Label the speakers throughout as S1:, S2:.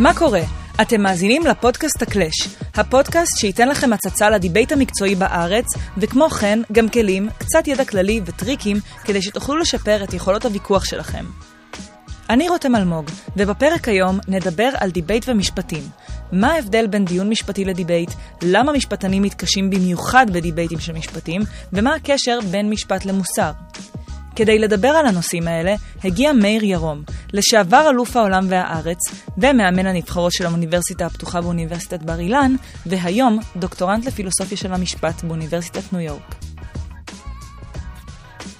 S1: מה קורה? אתם מאזינים לפודקאסט הקלאש, הפודקאסט שייתן לכם הצצה לדיבייט המקצועי בארץ, וכמו כן, גם כלים, קצת ידע כללי וטריקים, כדי שתוכלו לשפר את יכולות הוויכוח שלכם. אני רותם אלמוג, ובפרק היום נדבר על דיבייט ומשפטים. מה ההבדל בין דיון משפטי לדיבייט, למה משפטנים מתקשים במיוחד בדיבייטים של משפטים, ומה הקשר בין משפט למוסר. כדי לדבר על הנושאים האלה, הגיע מאיר ירום, לשעבר אלוף העולם והארץ, ומאמן הנבחרות של האוניברסיטה הפתוחה באוניברסיטת בר אילן, והיום דוקטורנט לפילוסופיה של המשפט באוניברסיטת ניו יורק.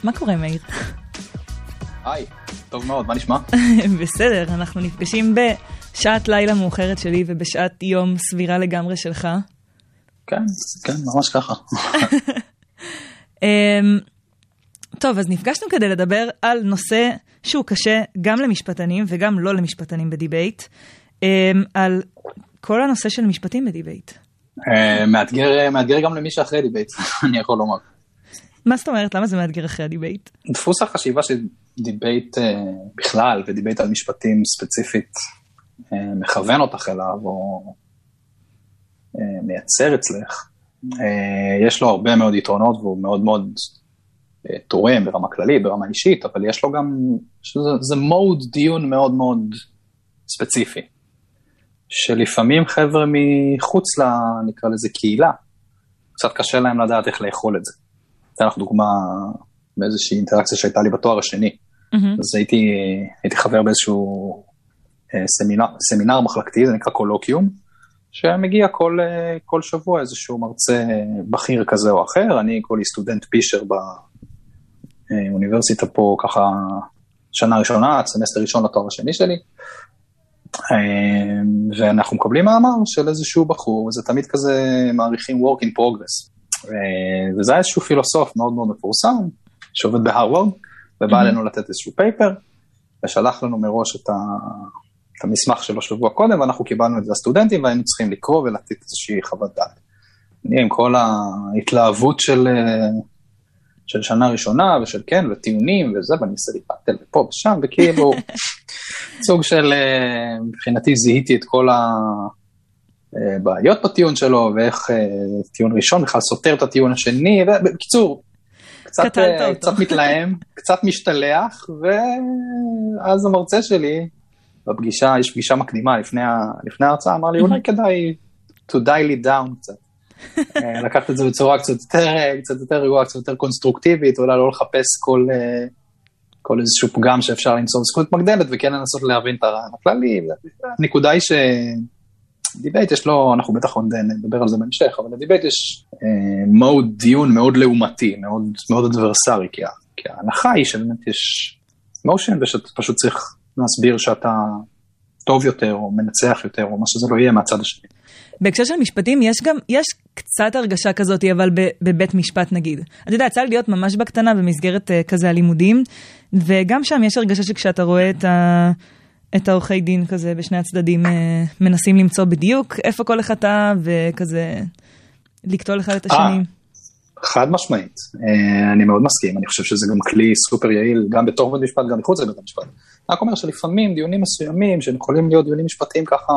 S1: מה קורה, מאיר?
S2: היי, טוב מאוד, מה נשמע?
S1: בסדר, אנחנו נפגשים בשעת לילה מאוחרת שלי ובשעת יום סבירה לגמרי שלך.
S2: כן, כן, ממש ככה.
S1: טוב, אז נפגשנו כדי לדבר על נושא שהוא קשה גם למשפטנים וגם לא למשפטנים בדיבייט, אמ, על כל הנושא של משפטים בדיבייט.
S2: אה, מאתגר, מאתגר גם למי שאחרי דיבייט, אני יכול לומר.
S1: מה זאת אומרת? למה זה מאתגר אחרי הדיבייט?
S2: דפוס החשיבה של דיבייט אה, בכלל ודיבייט על משפטים ספציפית אה, מכוון אותך אליו או מייצר אצלך, יש לו הרבה מאוד יתרונות והוא מאוד מאוד תורם ברמה כללית, ברמה אישית, אבל יש לו גם, זה, זה מוד דיון מאוד מאוד ספציפי, שלפעמים חבר'ה מחוץ ל... נקרא לזה קהילה, קצת קשה להם לדעת איך לאכול את זה. אתן לך דוגמה באיזושהי אינטראקציה שהייתה לי בתואר השני. Mm-hmm. אז הייתי, הייתי חבר באיזשהו אה, סמינר, סמינר מחלקתי, זה נקרא קולוקיום, שמגיע כל, אה, כל שבוע איזשהו מרצה בכיר כזה או אחר, אני כולי סטודנט פישר אוניברסיטה פה ככה שנה ראשונה, סמסטר ראשון לתואר השני שלי, אה, ואנחנו מקבלים מאמר של איזשהו בחור, וזה תמיד כזה מעריכים work in progress. אה, וזה היה איזשהו פילוסוף מאוד מאוד מפורסם, שעובד בהרווארד, ובא mm-hmm. אלינו לתת איזשהו פייפר, ושלח לנו מראש את, ה... את המסמך שלו שבוע קודם, ואנחנו קיבלנו את זה לסטודנטים, והיינו צריכים לקרוא ולתת איזושהי חוות דעת. אני עם כל ההתלהבות של אה, של שנה ראשונה ושל כן וטיעונים וזה ואני עושה לי פאטל ופה ושם וכאילו סוג של אה, מבחינתי זיהיתי את כל הבעיות אה, בטיעון שלו ואיך אה, טיעון ראשון בכלל סותר את הטיעון השני ובקיצור קצת, קצת מתלהם קצת משתלח ואז המרצה שלי בפגישה יש פגישה מקדימה לפני, לפני ההרצאה אמר לי אולי כדאי to dial it down קצת. אה, לקחת את זה בצורה קצת יותר, קצת יותר רגועה, קצת יותר קונסטרוקטיבית, אולי לא לחפש כל, אה, כל איזשהו פגם שאפשר למצוא בזכוכית מגדלת, וכן לנסות להבין את הרעיון הכללי. הנקודה היא שדיבייט יש לו, אנחנו בטח עוד נדבר על זה בהמשך, אבל לדיבייט יש אה, דיון מאוד לעומתי, מאוד, מאוד אדברסרי, כי, כי ההנחה היא שבאמת יש מושן ושאתה פשוט צריך להסביר שאתה טוב יותר, או מנצח יותר, או מה שזה לא יהיה מהצד השני.
S1: בהקשר של משפטים, יש גם, יש קצת הרגשה כזאת, אבל בבית משפט נגיד. אתה יודע, יצא לי להיות ממש בקטנה במסגרת uh, כזה הלימודים, וגם שם יש הרגשה שכשאתה רואה את, ה, את העורכי דין כזה בשני הצדדים, uh, מנסים למצוא בדיוק איפה כל אחד טעה, וכזה לקטול אחד את השני.
S2: חד משמעית, אני מאוד מסכים, אני חושב שזה גם כלי סופר יעיל, גם בתוך בית משפט, גם מחוץ לבית המשפט. רק אומר שלפעמים דיונים מסוימים, שהם יכולים להיות דיונים משפטיים ככה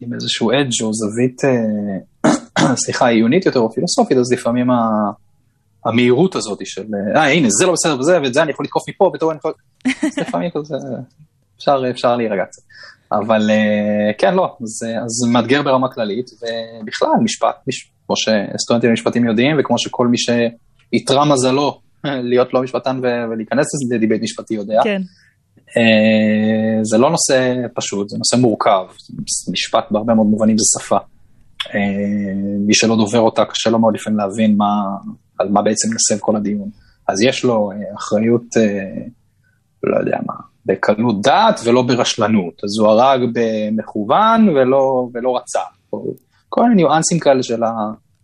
S2: עם איזשהו אדג' או זווית, אה, סליחה, עיונית יותר או פילוסופית, אז לפעמים המהירות הזאת של, אה, הנה, זה לא בסדר וזה, ואת זה אני יכול לתקוף מפה, בתור אני יכול... לפעמים כזה, אפשר, אפשר להירגע קצת. אבל אה, כן, לא, זה, אז מאתגר ברמה כללית, ובכלל, משפט, מש, כמו שסטודנטים למשפטים יודעים, וכמו שכל מי שאיתרע מזלו להיות לא משפטן ולהיכנס לדיבייט משפטי יודע. כן. אה, זה לא נושא פשוט, זה נושא מורכב, משפט בהרבה מאוד מובנים זה שפה. אה, מי שלא דובר אותה, קשה לו מאוד לפעמים להבין מה, על מה בעצם נסב כל הדיון. אז יש לו אה, אחריות, לא יודע מה, בקלות דעת ולא ברשלנות. אז הוא הרג במכוון ולא, ולא רצה. כל מיני ניואנסים כאלה של ה...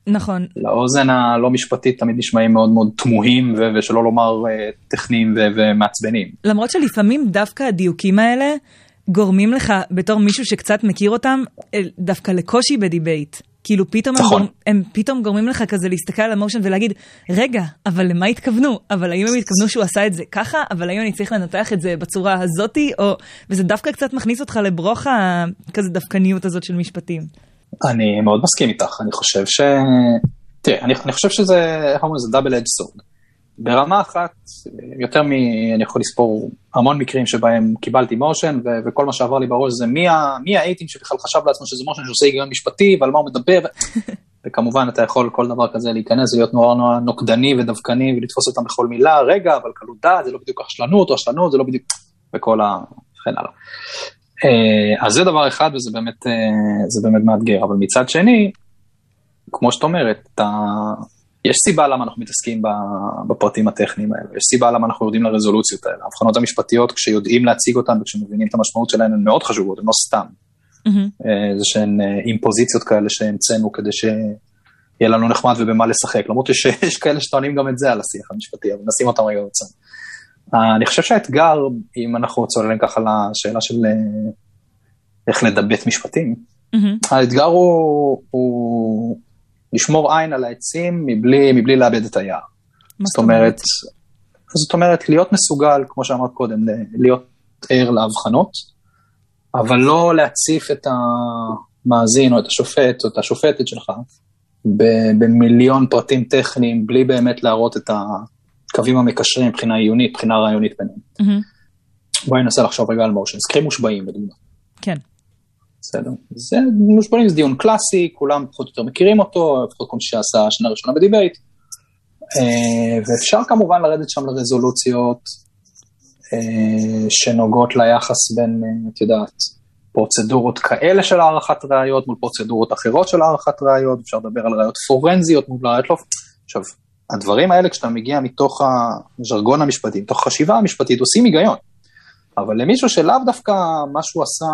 S1: נכון.
S2: לאוזן הלא משפטית תמיד נשמעים מאוד מאוד תמוהים, ו- ושלא לומר uh, טכניים ו- ומעצבנים.
S1: למרות שלפעמים דווקא הדיוקים האלה גורמים לך, בתור מישהו שקצת מכיר אותם, דווקא לקושי בדיבייט. כאילו פתאום
S2: נכון.
S1: הם, הם פתאום גורמים לך כזה להסתכל על המושן ולהגיד, רגע, אבל למה התכוונו? אבל האם הם התכוונו שהוא עשה את זה ככה? אבל האם אני צריך לנתח את זה בצורה הזאתי? או... וזה דווקא קצת מכניס אותך לברוך הכזה דווקניות הזאת של משפטים.
S2: אני מאוד מסכים איתך, אני חושב ש... תראה, אני, אני חושב שזה, איך אומרים, זה דאבל אדג' סורד. ברמה אחת, יותר מ... אני יכול לספור המון מקרים שבהם קיבלתי מושן, ו- וכל מה שעבר לי בראש זה מי, ה- מי האייטים שבכלל חשב לעצמו שזה מושן שעושה היגיון משפטי, ועל מה הוא מדבר, וכמובן אתה יכול כל דבר כזה להיכנס ולהיות נורא נורא נוקדני ודווקני ולתפוס אותם בכל מילה, רגע, אבל קלות דעת זה לא בדיוק רשלנות, או רשלנות זה לא בדיוק, וכל ה... וכן הלאה. אה, אז זה דבר אחד וזה באמת, אה, זה באמת מאתגר, אבל מצד שני, כמו שאת אומרת, אתה... יש סיבה למה אנחנו מתעסקים בפרטים הטכניים האלה, יש סיבה למה אנחנו יורדים לרזולוציות האלה. ההבחנות המשפטיות, כשיודעים להציג אותן וכשמבינים את המשמעות שלהן, הן מאוד חשובות, הן לא סתם.
S1: Mm-hmm.
S2: זה שהן אימפוזיציות כאלה שהמצאנו כדי שיהיה לנו נחמד ובמה לשחק, למרות שיש כאלה שטוענים גם את זה על השיח המשפטי, אבל נשים אותם רגע בצד. אני חושב שהאתגר, אם אנחנו צוללים ככה לשאלה של איך לדבט משפטים,
S1: Mm-hmm.
S2: האתגר הוא, הוא לשמור עין על העצים מבלי, מבלי לאבד את היער. זאת אומרת, זאת אומרת, להיות מסוגל, כמו שאמרת קודם, להיות ער להבחנות, אבל לא להציף את המאזין או את השופט או את השופטת שלך במיליון פרטים טכניים, בלי באמת להראות את הקווים המקשרים מבחינה עיונית, מבחינה רעיונית ביניהם.
S1: Mm-hmm.
S2: בואי ננסה לחשוב רגע על מושן, סקרים מושבעים בדוגמה.
S1: כן.
S2: בסדר. זה מושבעים זה דיון קלאסי, כולם פחות או יותר מכירים אותו, לפחות כל מי שעשה שנה ראשונה בדיבייט. ואפשר כמובן לרדת שם לרזולוציות שנוגעות ליחס בין, את יודעת, פרוצדורות כאלה של הערכת ראיות מול פרוצדורות אחרות של הערכת ראיות, אפשר לדבר על ראיות פורנזיות מול ראיות לא... עכשיו, הדברים האלה כשאתה מגיע מתוך הז'רגון המשפטי, מתוך חשיבה המשפטית, עושים היגיון. אבל למישהו שלאו דווקא מה שהוא עשה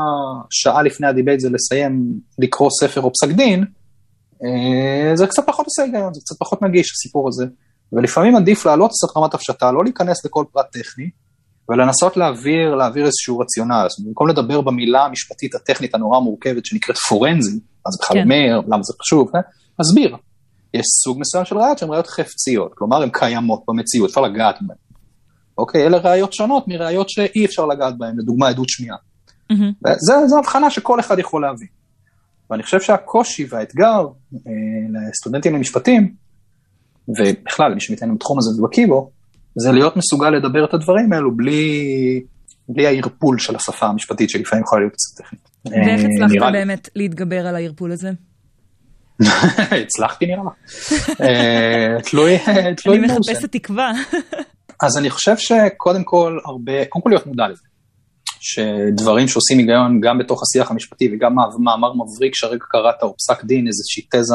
S2: שעה לפני הדיבייט זה לסיים לקרוא ספר או פסק דין, זה קצת פחות עושה היגיון, זה קצת פחות נגיש הסיפור הזה. ולפעמים עדיף להעלות קצת רמת הפשטה, לא להיכנס לכל פרט טכני, ולנסות להעביר, להעביר איזשהו רציונל. אומרת, במקום לדבר במילה המשפטית הטכנית הנורא מורכבת שנקראת פורנזי, מה זה בכלל
S1: כן.
S2: אומר, למה זה חשוב, אה? מסביר. יש סוג מסוים של ראיות שהן ראיות חפציות, כלומר הן קיימות במציאות, אפשר לגעת בהן. אוקיי, אלה ראיות שונות מראיות שאי אפשר לגעת בהן, לדוגמה עדות שמיעה.
S1: Mm-hmm.
S2: זו הבחנה שכל אחד יכול להבין. ואני חושב שהקושי והאתגר אה, לסטודנטים למשפטים, ובכלל, מי שמתעניין בתחום הזה ובקיא בו, זה להיות מסוגל לדבר את הדברים האלו בלי, בלי הערפול של השפה המשפטית, שלפעמים יכולה להיות קצת טכנית.
S1: ואיך
S2: אה,
S1: הצלחת. באמת להתגבר על הערפול הזה?
S2: הצלחתי נראה. אה, תלוי, תלוי
S1: אני. מחפשת תקווה.
S2: אז אני חושב שקודם כל הרבה, קודם כל להיות מודע לזה. שדברים שעושים היגיון גם בתוך השיח המשפטי וגם מאמר מבריק שהרגע קראת או פסק דין, איזושהי תזה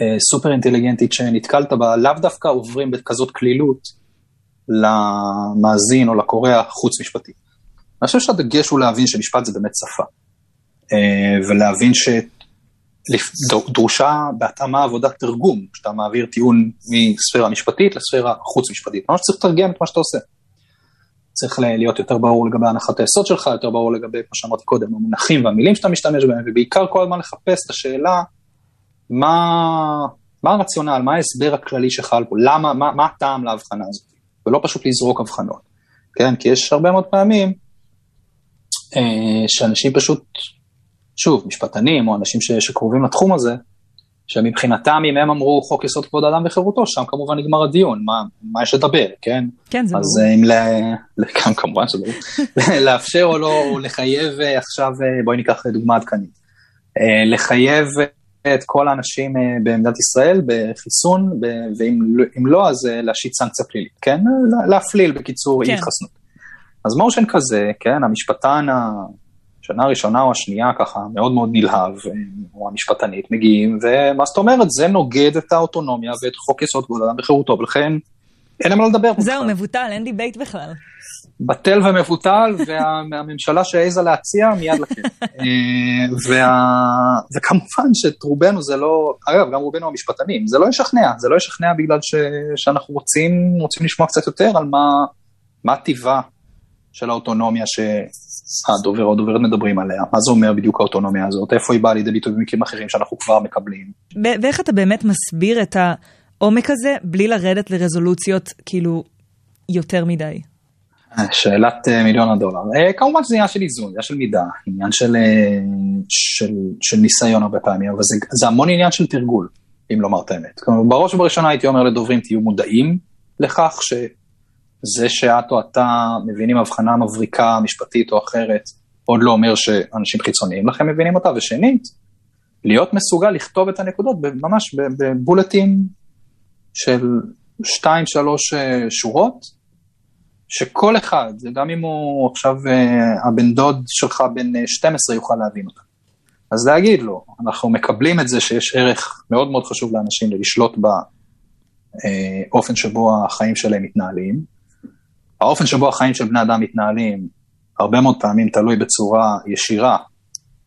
S2: אה, סופר אינטליגנטית שנתקלת בה, לאו דווקא עוברים בכזאת קלילות למאזין או לקורא החוץ משפטי. אני חושב שהדגש הוא להבין שמשפט זה באמת שפה. אה, ולהבין שדרושה בהתאמה עבודת תרגום, כשאתה מעביר טיעון מספירה משפטית לספירה חוץ משפטית. ממש צריך לתרגם את מה שאתה עושה. צריך להיות יותר ברור לגבי הנחת היסוד שלך, יותר ברור לגבי, כמו שאמרתי קודם, המונחים והמילים שאתה משתמש בהם, ובעיקר כל הזמן לחפש את השאלה, מה, מה הרציונל, מה ההסבר הכללי שחל פה, למה, מה, מה הטעם להבחנה הזאת, ולא פשוט לזרוק הבחנות, כן? כי יש הרבה מאוד פעמים אה, שאנשים פשוט, שוב, משפטנים או אנשים ש, שקרובים לתחום הזה, שמבחינתם אם הם אמרו חוק יסוד כבוד האדם וחירותו, שם כמובן נגמר הדיון, מה, מה יש לדבר, כן?
S1: כן, זה
S2: אז
S1: ברור.
S2: אם ל... גם כמובן שזה ברור, לאפשר או לא, או לחייב אה, עכשיו, אה, בואי ניקח דוגמה עדכנית, אה, לחייב את כל האנשים אה, במדינת ישראל בחיסון, ואם לא- לא, אז אה, להשית סנקציה פלילית, כן? לה- להפליל בקיצור
S1: כן.
S2: אי התחסנות. אז מושן כזה, כן, המשפטן השנה הראשונה או השנייה ככה מאוד מאוד נלהב, אה, או המשפטנית מגיעים, ומה זאת אומרת, זה נוגד את האוטונומיה ואת חוק יסוד כבוד האדם וחירותו, ולכן אין למה לדבר.
S1: זהו,
S2: בכלל.
S1: מבוטל, אין דיבייט בכלל.
S2: בטל ומבוטל, והממשלה שהעיזה להציע מיד לכלא. אה, וה- וכמובן שאת רובנו זה לא, אגב, גם רובנו המשפטנים, זה לא ישכנע, זה לא ישכנע בגלל ש, שאנחנו רוצים, רוצים לשמוע קצת יותר על מה, מה טיבה של האוטונומיה ש, הדובר או הדוברת מדברים עליה, מה זה אומר בדיוק האוטונומיה הזאת, איפה היא באה לידי ביטוי במקרים אחרים שאנחנו כבר מקבלים.
S1: ואיך אתה באמת מסביר את העומק הזה בלי לרדת לרזולוציות כאילו יותר מדי?
S2: שאלת אה, מיליון הדולר. אה, כמובן שזה עניין של איזון, עניין של מידה, עניין של, אה, של, של ניסיון הרבה פעמים, אבל זה, זה המון עניין של תרגול, אם לומר את האמת. כלומר, בראש ובראשונה הייתי אומר לדוברים, תהיו מודעים לכך שזה שאת או אתה מבינים הבחנה מבריקה, משפטית או אחרת, עוד לא אומר שאנשים חיצוניים לכם מבינים אותה, ושנית, להיות מסוגל לכתוב את הנקודות ממש בבולטים של שתיים, שלוש שורות, שכל אחד, גם אם הוא עכשיו uh, הבן דוד שלך בן 12 אה, יוכל להבין אותה. אז להגיד לו, אנחנו מקבלים את זה שיש ערך מאוד מאוד חשוב לאנשים לשלוט באופן אה, שבו החיים שלהם מתנהלים. האופן שבו החיים של בני אדם מתנהלים, הרבה מאוד פעמים תלוי בצורה ישירה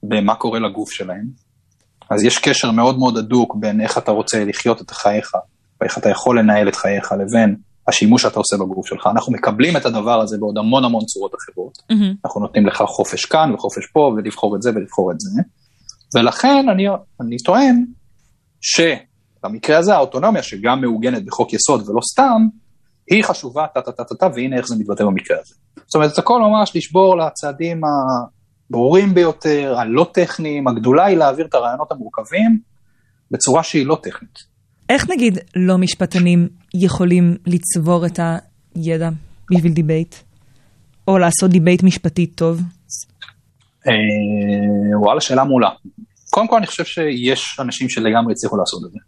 S2: במה קורה לגוף שלהם. אז יש קשר מאוד מאוד הדוק בין איך אתה רוצה לחיות את חייך, ואיך אתה יכול לנהל את חייך, לבין השימוש שאתה עושה בגוף שלך. אנחנו מקבלים את הדבר הזה בעוד המון המון צורות אחרות. Mm-hmm. אנחנו נותנים לך חופש כאן וחופש פה ולבחור את זה ולבחור את זה. ולכן אני, אני טוען שבמקרה הזה האוטונומיה שגם מעוגנת בחוק יסוד ולא סתם, היא חשובה טה-טה-טה-טה, והנה איך זה מתבטא במקרה הזה. זאת אומרת, את הכל ממש לשבור לצעדים הברורים ביותר, הלא טכניים, הגדולה היא להעביר את הרעיונות המורכבים בצורה שהיא לא טכנית.
S1: איך נגיד לא משפטנים יכולים לצבור את הידע בשביל דיבייט? או לעשות דיבייט משפטי טוב?
S2: אה, וואלה, שאלה מעולה. קודם כל אני חושב שיש אנשים שלגמרי הצליחו לעשות את זה.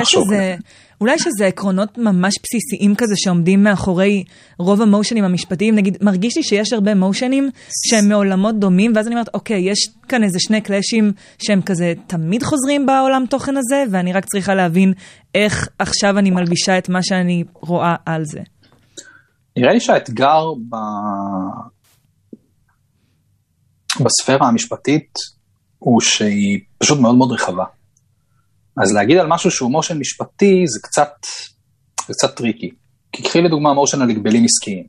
S1: יש איזה, אולי יש איזה עקרונות ממש בסיסיים כזה שעומדים מאחורי רוב המושנים המשפטיים, נגיד, מרגיש לי שיש הרבה מושנים שהם מעולמות דומים, ואז אני אומרת, אוקיי, יש כאן איזה שני קלאשים שהם כזה תמיד חוזרים בעולם תוכן הזה, ואני רק צריכה להבין איך עכשיו אני מלבישה את מה שאני רואה על זה.
S2: נראה לי שהאתגר ב... בספירה המשפטית הוא שהיא פשוט מאוד מאוד רחבה. אז להגיד על משהו שהוא motion משפטי זה קצת, זה קצת tricky. כי קחי לדוגמה motion על הגבלים עסקיים,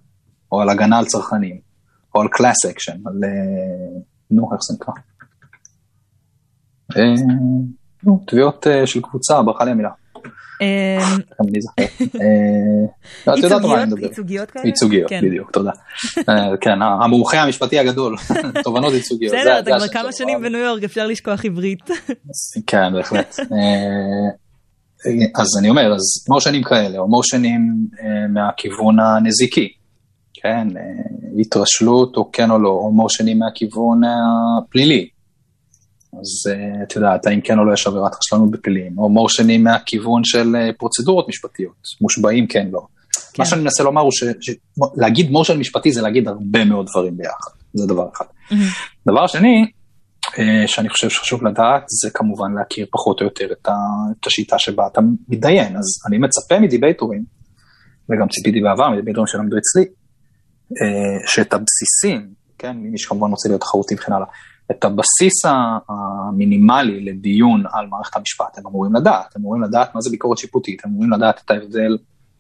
S2: או על הגנה על צרכנים, או על class action, על... אה, נו, איך זה נקרא? אה, תביעות אה, של קבוצה, ברכה לי המילה.
S1: אמ,
S2: אה, ייצוגיות כאלה? ייצוגיות, כן. בדיוק, תודה. אה, כן, המומחה המשפטי הגדול, תובנות ייצוגיות.
S1: בסדר, אתה כבר כמה שנים בניו יורק, אפשר לשכוח עברית.
S2: כן, בהחלט. אה, אז אני אומר, אז מושנים כאלה, או מושנים מהכיוון הנזיקי, כן, התרשלות או כן או לא, או מושנים מהכיוון הפלילי. אז uh, את יודעת, האם כן או לא יש עבירת חשלנות בפלילים, או מורשנים מהכיוון של uh, פרוצדורות משפטיות, מושבעים כן לא. כן. מה שאני מנסה לומר הוא שלהגיד מורשן משפטי זה להגיד הרבה מאוד דברים ביחד, זה דבר אחד. Mm-hmm. דבר שני, uh, שאני חושב שחשוב לדעת, זה כמובן להכיר פחות או יותר את, ה, את השיטה שבה אתה מתדיין, אז אני מצפה מדיבייטורים, וגם ציפיתי בעבר מדיבייטורים שלמדו אצלי, שאת הבסיסים, כן, מי שכמובן רוצה להיות תחרותי וכן הלאה, את הבסיס המינימלי לדיון על מערכת המשפט הם אמורים לדעת, הם אמורים לדעת מה זה ביקורת שיפוטית, הם אמורים לדעת את ההבדל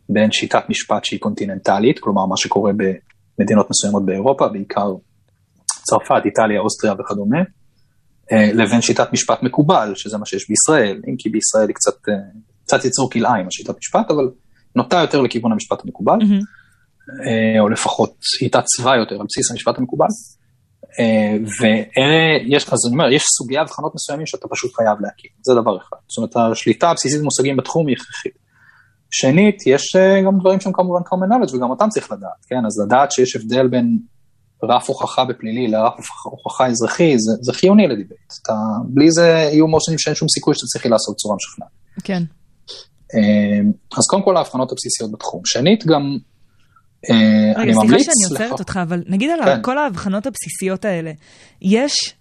S2: בין שיטת משפט שהיא קונטיננטלית, כלומר מה שקורה במדינות מסוימות באירופה, בעיקר צרפת, איטליה, אוסטריה וכדומה, אה, לבין שיטת משפט מקובל, שזה מה שיש בישראל, אם כי בישראל היא קצת, אה, קצת יצור כלאיים השיטת משפט, אבל נוטה יותר לכיוון המשפט המקובל, mm-hmm. או לפחות התעצבה יותר על בסיס המשפט המקובל. אה, ויש, אז אני אומר, יש סוגי הבחנות מסוימים שאתה פשוט חייב להכיר, זה דבר אחד. זאת אומרת, השליטה הבסיסית במושגים בתחום היא הכרחית. שנית, יש אה, גם דברים שהם כמובן common knowledge וגם אותם צריך לדעת, כן? אז לדעת שיש הבדל בין רף הוכחה בפלילי לרף הוכחה אזרחי, זה, זה חיוני לדיבייט. אתה, בלי זה יהיו מושנים שאין שום סיכוי שתצליחי לעשות צורה משכנעת.
S1: כן.
S2: אה, אז קודם כל ההבחנות הבסיסיות בתחום. שנית, גם
S1: רגע, סליחה שאני עוצרת אותך, אבל נגיד על כן. כל ההבחנות הבסיסיות האלה, יש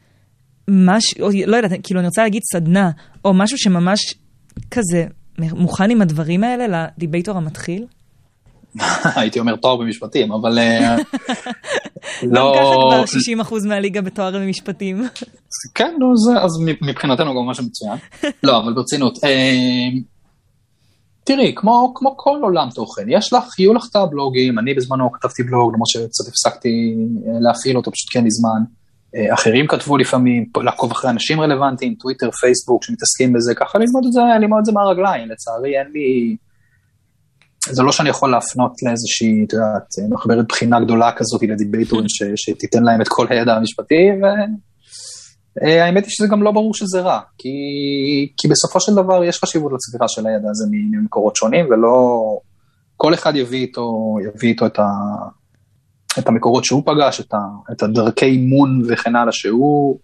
S1: משהו, לא יודעת, כאילו אני רוצה להגיד סדנה, או משהו שממש כזה מוכן עם הדברים האלה לדיבייטור המתחיל?
S2: הייתי אומר תואר במשפטים, אבל אה,
S1: לא... גם ככה כבר 60% מהליגה בתואר במשפטים.
S2: כן, אז מבחינתנו גם משהו מצוין. לא, אבל ברצינות. אה, תראי, כמו, כמו כל עולם תוכן, יש לך, יהיו לך את הבלוגים, אני בזמנו כתבתי בלוג, למרות שקצת הפסקתי אה, להפעיל אותו, פשוט כי אין לי זמן. אה, אחרים כתבו לפעמים, לעקוב אחרי אנשים רלוונטיים, טוויטר, פייסבוק, שמתעסקים בזה, ככה ללמוד את זה, ללמוד את זה מהרגליים, לצערי אין לי... זה לא שאני יכול להפנות לאיזושהי, את יודעת, מחברת בחינה גדולה כזאת לדיבייטורים שתיתן להם את כל הידע המשפטי, והאמת היא שזה גם לא ברור שזה רע, כי, כי בסופו של דבר יש חשיבות לצבירה של הידע הזה ממקורות שונים, ולא... כל אחד יביא איתו, יביא איתו את, ה, את המקורות שהוא פגש, את, ה, את הדרכי אימון וכן הלאה שהוא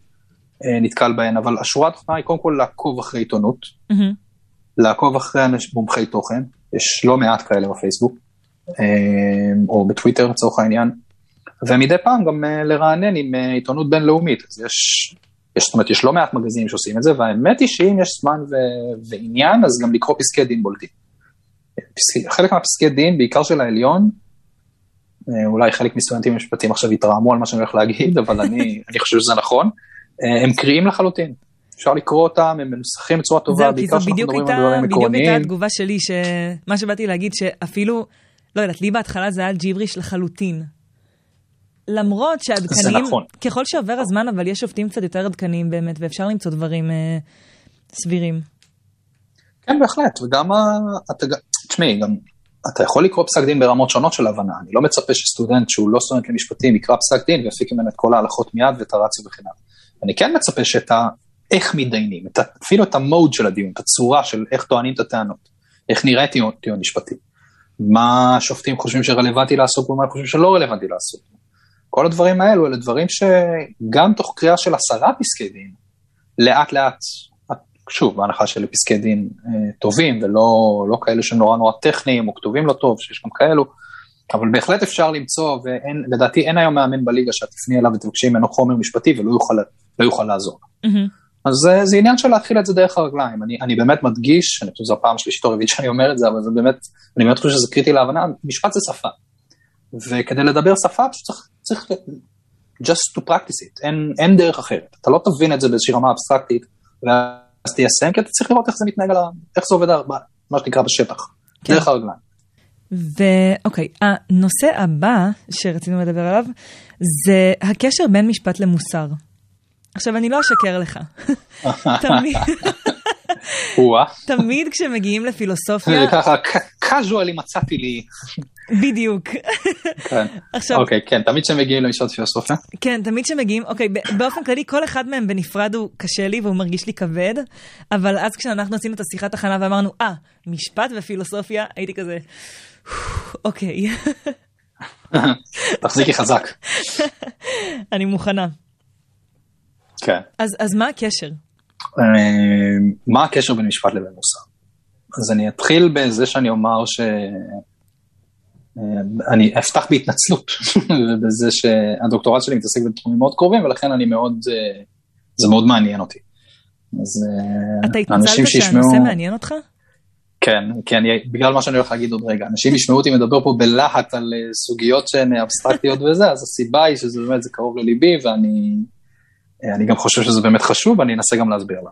S2: אה, נתקל בהן, אבל השורה התחתונה היא קודם כל לעקוב אחרי עיתונות, mm-hmm. לעקוב אחרי מומחי תוכן, יש לא מעט כאלה בפייסבוק, אה, או בטוויטר לצורך העניין, ומדי פעם גם אה, לרענן עם אה, עיתונות בינלאומית, אז יש, יש, זאת אומרת, יש לא מעט מגזינים שעושים את זה, והאמת היא שאם יש זמן ו, ועניין, אז גם לקרוא פסקי דין בולטים. פסקי, חלק מהפסקי דין, בעיקר של העליון, אולי חלק מסטודנטים במשפטים עכשיו יתרעמו על מה שאני הולך להגיד, אבל אני, אני חושב שזה נכון, הם קריאים לחלוטין. אפשר לקרוא אותם, הם מנוסחים בצורה טובה, בעיקר
S1: כשאנחנו מדברים על דברים עקרוניים. בדיוק הייתה התגובה שלי, שמה שבאתי להגיד, שאפילו, לא יודעת, לי בהתחלה זה היה ג'יבריש לחלוטין. למרות שעדכניים, נכון. ככל שעובר הזמן, אבל יש שופטים קצת יותר עדכניים באמת, ואפשר למצוא דברים אה, סבירים.
S2: כן, בהחלט, וגם, אתה, תשמעי, גם אתה יכול לקרוא פסק דין ברמות שונות של הבנה, אני לא מצפה שסטודנט שהוא לא סטודנט למשפטים יקרא פסק דין ויפיק ממנו את כל ההלכות מיד ואת הרציו וכן הלאה. אני כן מצפה שאת איך מתדיינים, את, אפילו את המוד של הדיון, את הצורה של איך טוענים את הטענות, איך נראה טיעון, טיעון משפטי, מה השופטים חושבים שרלוונטי לעשות ומה הם חושבים שלא רלוונטי לעשות. כל הדברים האלו אלה דברים שגם תוך קריאה של עשרה פסקי דין, לאט לאט, שוב, בהנחה של פסקי דין אה, טובים ולא לא כאלה שנורא נורא טכניים או כתובים לא טוב, שיש גם כאלו, אבל בהחלט אפשר למצוא, ולדעתי אין היום מאמן בליגה שאת תפני אליו ותבקשי ממנו חומר משפטי ולא יוכל, לא יוכל לעזור. Mm-hmm. אז זה, זה עניין של להתחיל את זה דרך הרגליים. אני, אני באמת מדגיש, אני חושב שזו הפעם השלישית או רביעית שאני אומר את זה, אבל זה באמת, אני באמת חושב שזה קריטי להבנה, משפט זה שפה. וכדי לדבר שפה, פשוט צריך, צריך just to practice it, אין, אין דרך אחרת. אתה לא תבין את זה באיזושהי רמה אבסטרקטית, ואז תיישם, כי אתה צריך לראות איך זה מתנהג, על ה... איך זה עובד, מה שנקרא בשטח, כן. דרך הרגליים.
S1: ואוקיי, הנושא הבא שרצינו לדבר עליו, זה הקשר בין משפט למוסר. עכשיו, אני לא אשקר לך. תמיד... תמיד כשמגיעים לפילוסופיה...
S2: זה ככה, קאזואלי מצאתי לי.
S1: בדיוק.
S2: כן, עכשיו, אוקיי, כן, תמיד כשמגיעים למשפט פילוסופיה.
S1: כן, תמיד כשמגיעים, אוקיי, באופן כללי כל אחד מהם בנפרד הוא קשה לי והוא מרגיש לי כבד, אבל אז כשאנחנו עשינו את השיחת הכנה ואמרנו, אה, משפט ופילוסופיה, הייתי כזה, אוקיי.
S2: תחזיקי חזק.
S1: אני מוכנה.
S2: כן.
S1: אז, אז מה הקשר?
S2: אה, מה הקשר בין משפט לבין מוסר? אז אני אתחיל בזה שאני אומר ש... אה, אני אפתח בהתנצלות, ובזה שהדוקטורט שלי מתעסק בתחומים מאוד קרובים, ולכן אני מאוד, אה, זה מאוד מעניין אותי.
S1: אז אתה התנצלת שהנושא מעניין אותך?
S2: כן, כי אני, בגלל מה שאני הולך להגיד עוד רגע, אנשים ישמעו אותי מדבר פה בלהט על סוגיות שהן אבסטרקטיות וזה, אז הסיבה היא שזה באמת, זה קרוב לליבי, ואני אני גם חושב שזה באמת חשוב, ואני אנסה גם להסביר לה.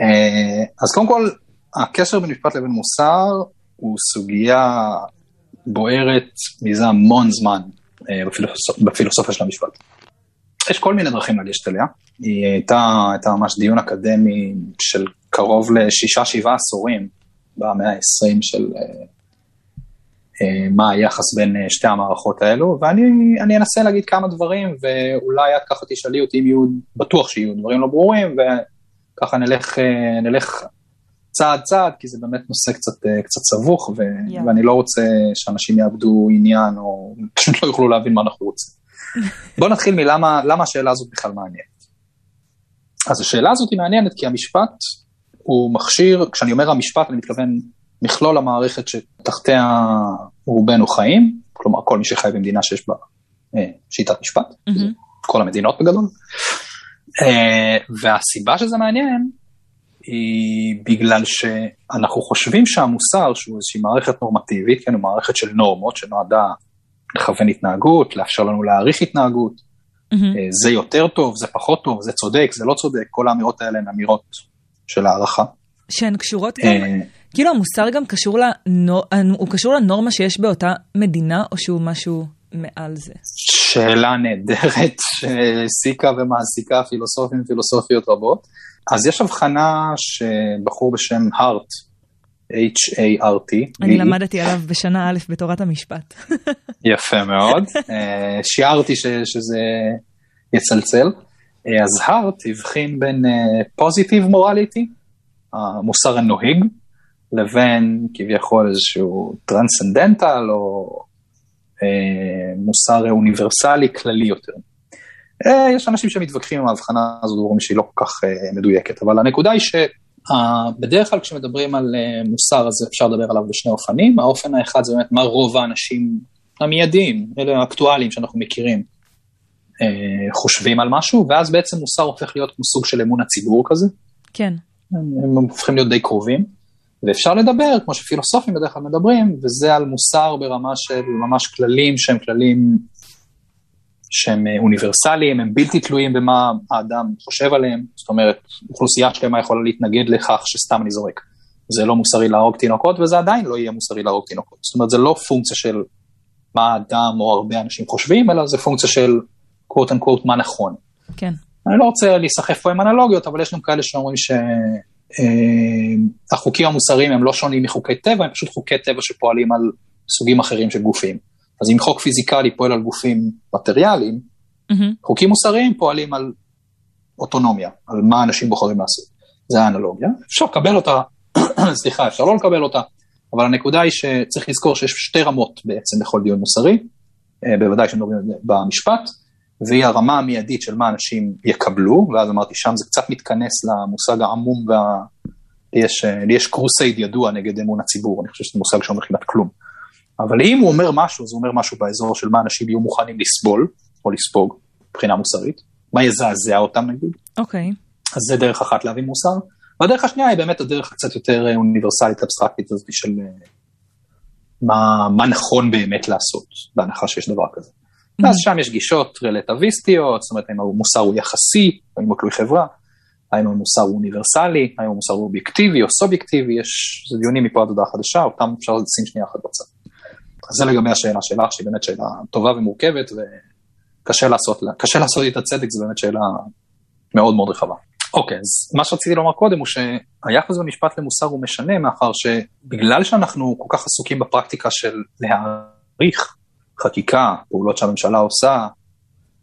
S2: אה, אז קודם כל, הקשר בין משפט לבין מוסר הוא סוגיה בוערת מזה המון זמן אה, בפילוסופ... בפילוסופיה של המשפט. יש כל מיני דרכים לגשת אליה, היא הייתה, הייתה ממש דיון אקדמי של קרוב לשישה, שבעה עשורים במאה ה-20 של אה, מה היחס בין אה, שתי המערכות האלו, ואני אנסה להגיד כמה דברים, ואולי את ככה תשאלי אותי אם יהיו, בטוח שיהיו דברים לא ברורים, וככה נלך, אה, נלך צעד צעד, כי זה באמת נושא קצת, קצת סבוך, ו, yeah. ואני לא רוצה שאנשים יאבדו עניין, או פשוט לא יוכלו להבין מה אנחנו רוצים. בואו נתחיל מלמה למה השאלה הזאת בכלל מעניינת. אז השאלה הזאת היא מעניינת כי המשפט הוא מכשיר, כשאני אומר המשפט אני מתכוון מכלול המערכת שתחתיה רובנו חיים, כלומר כל מי שחי במדינה שיש בה אה, שיטת משפט, mm-hmm. כל המדינות בגדול. אה, והסיבה שזה מעניין היא בגלל שאנחנו חושבים שהמוסר, שהוא איזושהי מערכת נורמטיבית, כן, הוא מערכת של נורמות שנועדה לכוון התנהגות, לאפשר לנו להעריך התנהגות, mm-hmm. זה יותר טוב, זה פחות טוב, זה צודק, זה לא צודק, כל האמירות האלה הן אמירות של הערכה.
S1: שהן קשורות גם, כאילו המוסר גם קשור, לנור... הוא קשור לנורמה שיש באותה מדינה, או שהוא משהו מעל זה?
S2: שאלה נהדרת שהעסיקה ומעסיקה פילוסופים ופילוסופיות רבות. אז יש הבחנה שבחור בשם הארט, H-A-R-T.
S1: אני למדתי עליו בשנה א' בתורת המשפט.
S2: יפה מאוד, אה, שיערתי שזה יצלצל. אה, אז הארט הבחין בין פוזיטיב מורליטי, המוסר הנוהג, לבין כביכול איזשהו טרנסצנדנטל או אה, מוסר אוניברסלי כללי יותר. אה, יש אנשים שמתווכחים עם ההבחנה הזו, ואומרים שהיא לא כל כך אה, מדויקת, אבל הנקודה היא שבדרך כלל כשמדברים על אה, מוסר אז אפשר לדבר עליו בשני אופנים, האופן האחד זה באמת מה רוב האנשים המיידיים, אלה האקטואליים שאנחנו מכירים, אה, חושבים על משהו, ואז בעצם מוסר הופך להיות כמו סוג של אמון הציבור כזה.
S1: כן.
S2: הם הופכים להיות די קרובים, ואפשר לדבר, כמו שפילוסופים בדרך כלל מדברים, וזה על מוסר ברמה של ממש כללים שהם כללים שהם אה, אוניברסליים, הם בלתי תלויים במה האדם חושב עליהם, זאת אומרת, אוכלוסייה שלמה יכולה להתנגד לכך שסתם אני זורק. זה לא מוסרי להרוג תינוקות, וזה עדיין לא יהיה מוסרי להרוג תינוקות. זאת אומרת, זה לא פונקציה של מה האדם או הרבה אנשים חושבים, אלא זה פונקציה של קוואט אנקוואט מה נכון.
S1: כן.
S2: אני לא רוצה להיסחף פה עם אנלוגיות, אבל יש גם כאלה שאומרים שהחוקים אה, המוסריים הם לא שונים מחוקי טבע, הם פשוט חוקי טבע שפועלים על סוגים אחרים של גופים. אז אם חוק פיזיקלי פועל על גופים מטריאליים, mm-hmm. חוקים מוסריים פועלים על אוטונומיה, על מה אנשים בוחרים לעשות. זה האנלוגיה. אפשר לקבל אותה, סליחה, אפשר לא לקבל אותה, אבל הנקודה היא שצריך לזכור שיש שתי רמות בעצם בכל דיון מוסרי, אה, בוודאי כשמדברים במשפט. והיא הרמה המיידית של מה אנשים יקבלו, ואז אמרתי, שם זה קצת מתכנס למושג העמום, וה... יש, יש קרוסייד ידוע נגד אמון הציבור, אני חושב שזה מושג שאומר כמעט כלום. אבל אם הוא אומר משהו, אז הוא אומר משהו באזור של מה אנשים יהיו מוכנים לסבול, או לספוג, מבחינה מוסרית, מה יזעזע אותם נגיד.
S1: אוקיי. Okay.
S2: אז זה דרך אחת להביא מוסר. והדרך השנייה היא באמת הדרך הקצת יותר אוניברסלית אבסטרקטית הזאת של אה, מה, מה נכון באמת לעשות, בהנחה שיש דבר כזה. ואז שם יש גישות רלטביסטיות, זאת אומרת, האם המוסר הוא יחסי, האם הוא תלוי חברה, האם המוסר הוא אוניברסלי, האם המוסר הוא אובייקטיבי או סובייקטיבי, יש דיונים מפה עד הודעה חדשה, אותם אפשר לשים שנייה אחת בצד. אז זה לגבי השאלה שלך, שהיא באמת שאלה טובה ומורכבת, וקשה לעשות קשה לעשות את הצדק, זו באמת שאלה מאוד מאוד רחבה. אוקיי, אז מה שרציתי לומר קודם הוא שהיחס במשפט למוסר הוא משנה, מאחר שבגלל שאנחנו כל כך עסוקים בפרקטיקה של להעריך חקיקה, פעולות שהממשלה עושה,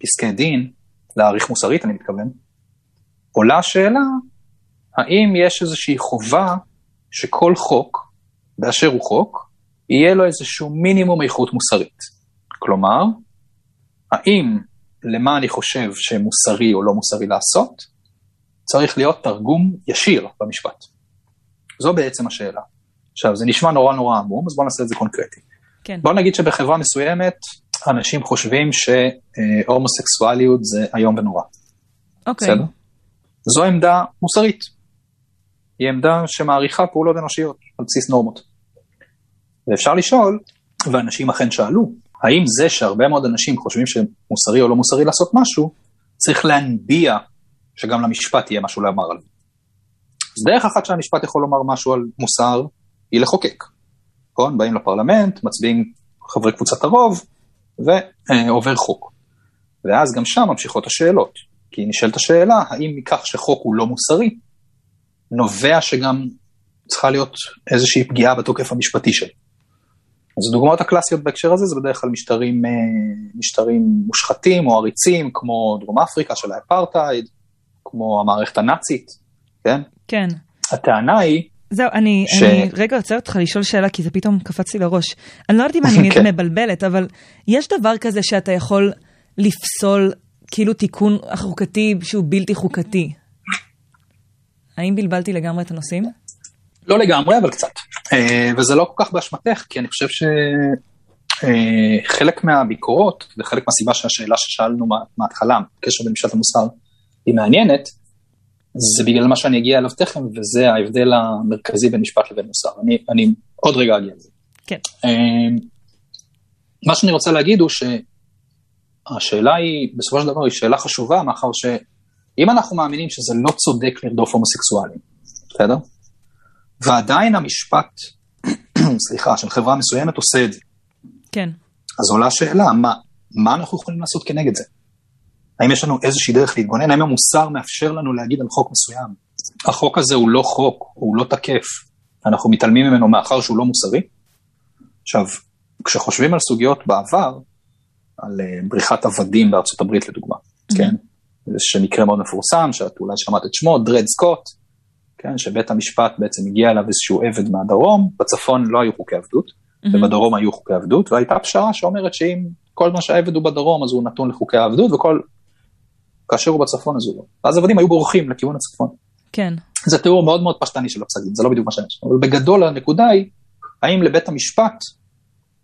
S2: פסקי דין, להעריך מוסרית אני מתכוון, עולה השאלה האם יש איזושהי חובה שכל חוק, באשר הוא חוק, יהיה לו איזשהו מינימום איכות מוסרית. כלומר, האם למה אני חושב שמוסרי או לא מוסרי לעשות, צריך להיות תרגום ישיר במשפט. זו בעצם השאלה. עכשיו, זה נשמע נורא נורא עמום, אז בואו נעשה את זה קונקרטי.
S1: כן.
S2: בוא נגיד שבחברה מסוימת אנשים חושבים שהומוסקסואליות זה איום ונורא.
S1: אוקיי.
S2: בסדר? זו עמדה מוסרית. היא עמדה שמעריכה פעולות אנושיות על בסיס נורמות. ואפשר לשאול, ואנשים אכן שאלו, האם זה שהרבה מאוד אנשים חושבים שמוסרי או לא מוסרי לעשות משהו, צריך להנביע שגם למשפט יהיה משהו לומר עליו. אז דרך אחת שהמשפט יכול לומר משהו על מוסר, היא לחוקק. נכון? באים לפרלמנט, מצביעים חברי קבוצת הרוב, ועובר חוק. ואז גם שם ממשיכות השאלות, כי נשאלת השאלה, האם מכך שחוק הוא לא מוסרי, נובע שגם צריכה להיות איזושהי פגיעה בתוקף המשפטי שלו. אז הדוגמאות הקלאסיות בהקשר הזה זה בדרך כלל משטרים, אה, משטרים מושחתים או עריצים, כמו דרום אפריקה של האפרטהייד, כמו המערכת הנאצית, כן?
S1: כן.
S2: הטענה היא
S1: זהו, אני, ש... אני רגע עוצר אותך לשאול שאלה, כי זה פתאום קפץ לי לראש. אני לא יודעת אם אני כן. מבלבלת, אבל יש דבר כזה שאתה יכול לפסול כאילו תיקון חוקתי שהוא בלתי חוקתי. האם בלבלתי לגמרי את הנושאים?
S2: לא לגמרי, אבל קצת. אה, וזה לא כל כך באשמתך, כי אני חושב שחלק אה, מהביקורות, וחלק מהסיבה שהשאלה ששאלנו מההתחלה, בקשר למשפט המוסר, היא מעניינת, זה בגלל מה שאני אגיע אליו תכף, וזה ההבדל המרכזי בין משפט לבין מוסר. אני, אני עוד רגע אגיע לזה.
S1: כן.
S2: אמ, מה שאני רוצה להגיד הוא שהשאלה היא, בסופו של דבר היא שאלה חשובה, מאחר שאם אנחנו מאמינים שזה לא צודק לרדוף הומוסקסואלים, בסדר? ועדיין המשפט, סליחה, של חברה מסוימת עושה את זה.
S1: כן.
S2: אז עולה השאלה, מה, מה אנחנו יכולים לעשות כנגד זה? האם יש לנו איזושהי דרך להתגונן? האם המוסר מאפשר לנו להגיד על חוק מסוים? החוק הזה הוא לא חוק, הוא לא תקף, אנחנו מתעלמים ממנו מאחר שהוא לא מוסרי? עכשיו, כשחושבים על סוגיות בעבר, על uh, בריחת עבדים בארצות הברית לדוגמה, mm-hmm. כן? זה מקרה מאוד מפורסם, שאת אולי שמעת את שמו, דרד סקוט, כן? שבית המשפט בעצם הגיע אליו איזשהו עבד מהדרום, בצפון לא היו חוקי עבדות, mm-hmm. ובדרום היו חוקי עבדות, והייתה פשרה שאומרת שאם כל מה שהעבד הוא בדרום אז הוא נתון לחוקי העבדות, וכל... כאשר הוא בצפון אז הוא לא. ואז עבדים היו בורחים לכיוון הצפון.
S1: כן.
S2: זה תיאור מאוד מאוד פשטני של הפסק דין, זה לא בדיוק מה שיש. אבל בגדול הנקודה היא, האם לבית המשפט,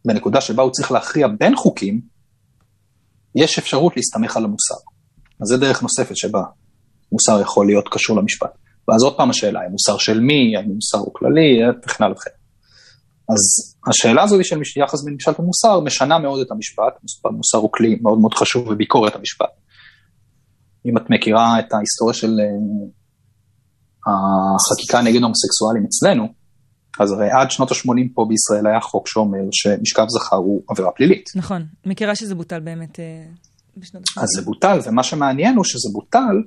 S2: בנקודה שבה הוא צריך להכריע בין חוקים, יש אפשרות להסתמך על המוסר. אז זה דרך נוספת שבה מוסר יכול להיות קשור למשפט. ואז עוד פעם השאלה, האם מוסר של מי, האם מוסר הוא כללי, וכן הלאה וכן. אז השאלה הזאת של יחס בין משפט ומוסר משנה מאוד את המשפט, מוסר הוא כלי מאוד מאוד חשוב בביקורת המשפט. אם את מכירה את ההיסטוריה של אה, החקיקה נגד הומוסקסואלים אצלנו, אז הרי עד שנות ה-80 פה בישראל היה חוק שאומר שמשכב זכר הוא עבירה פלילית.
S1: נכון, מכירה שזה בוטל באמת אה, בשנות ה-80.
S2: אז זה בוטל, ומה שמעניין הוא שזה בוטל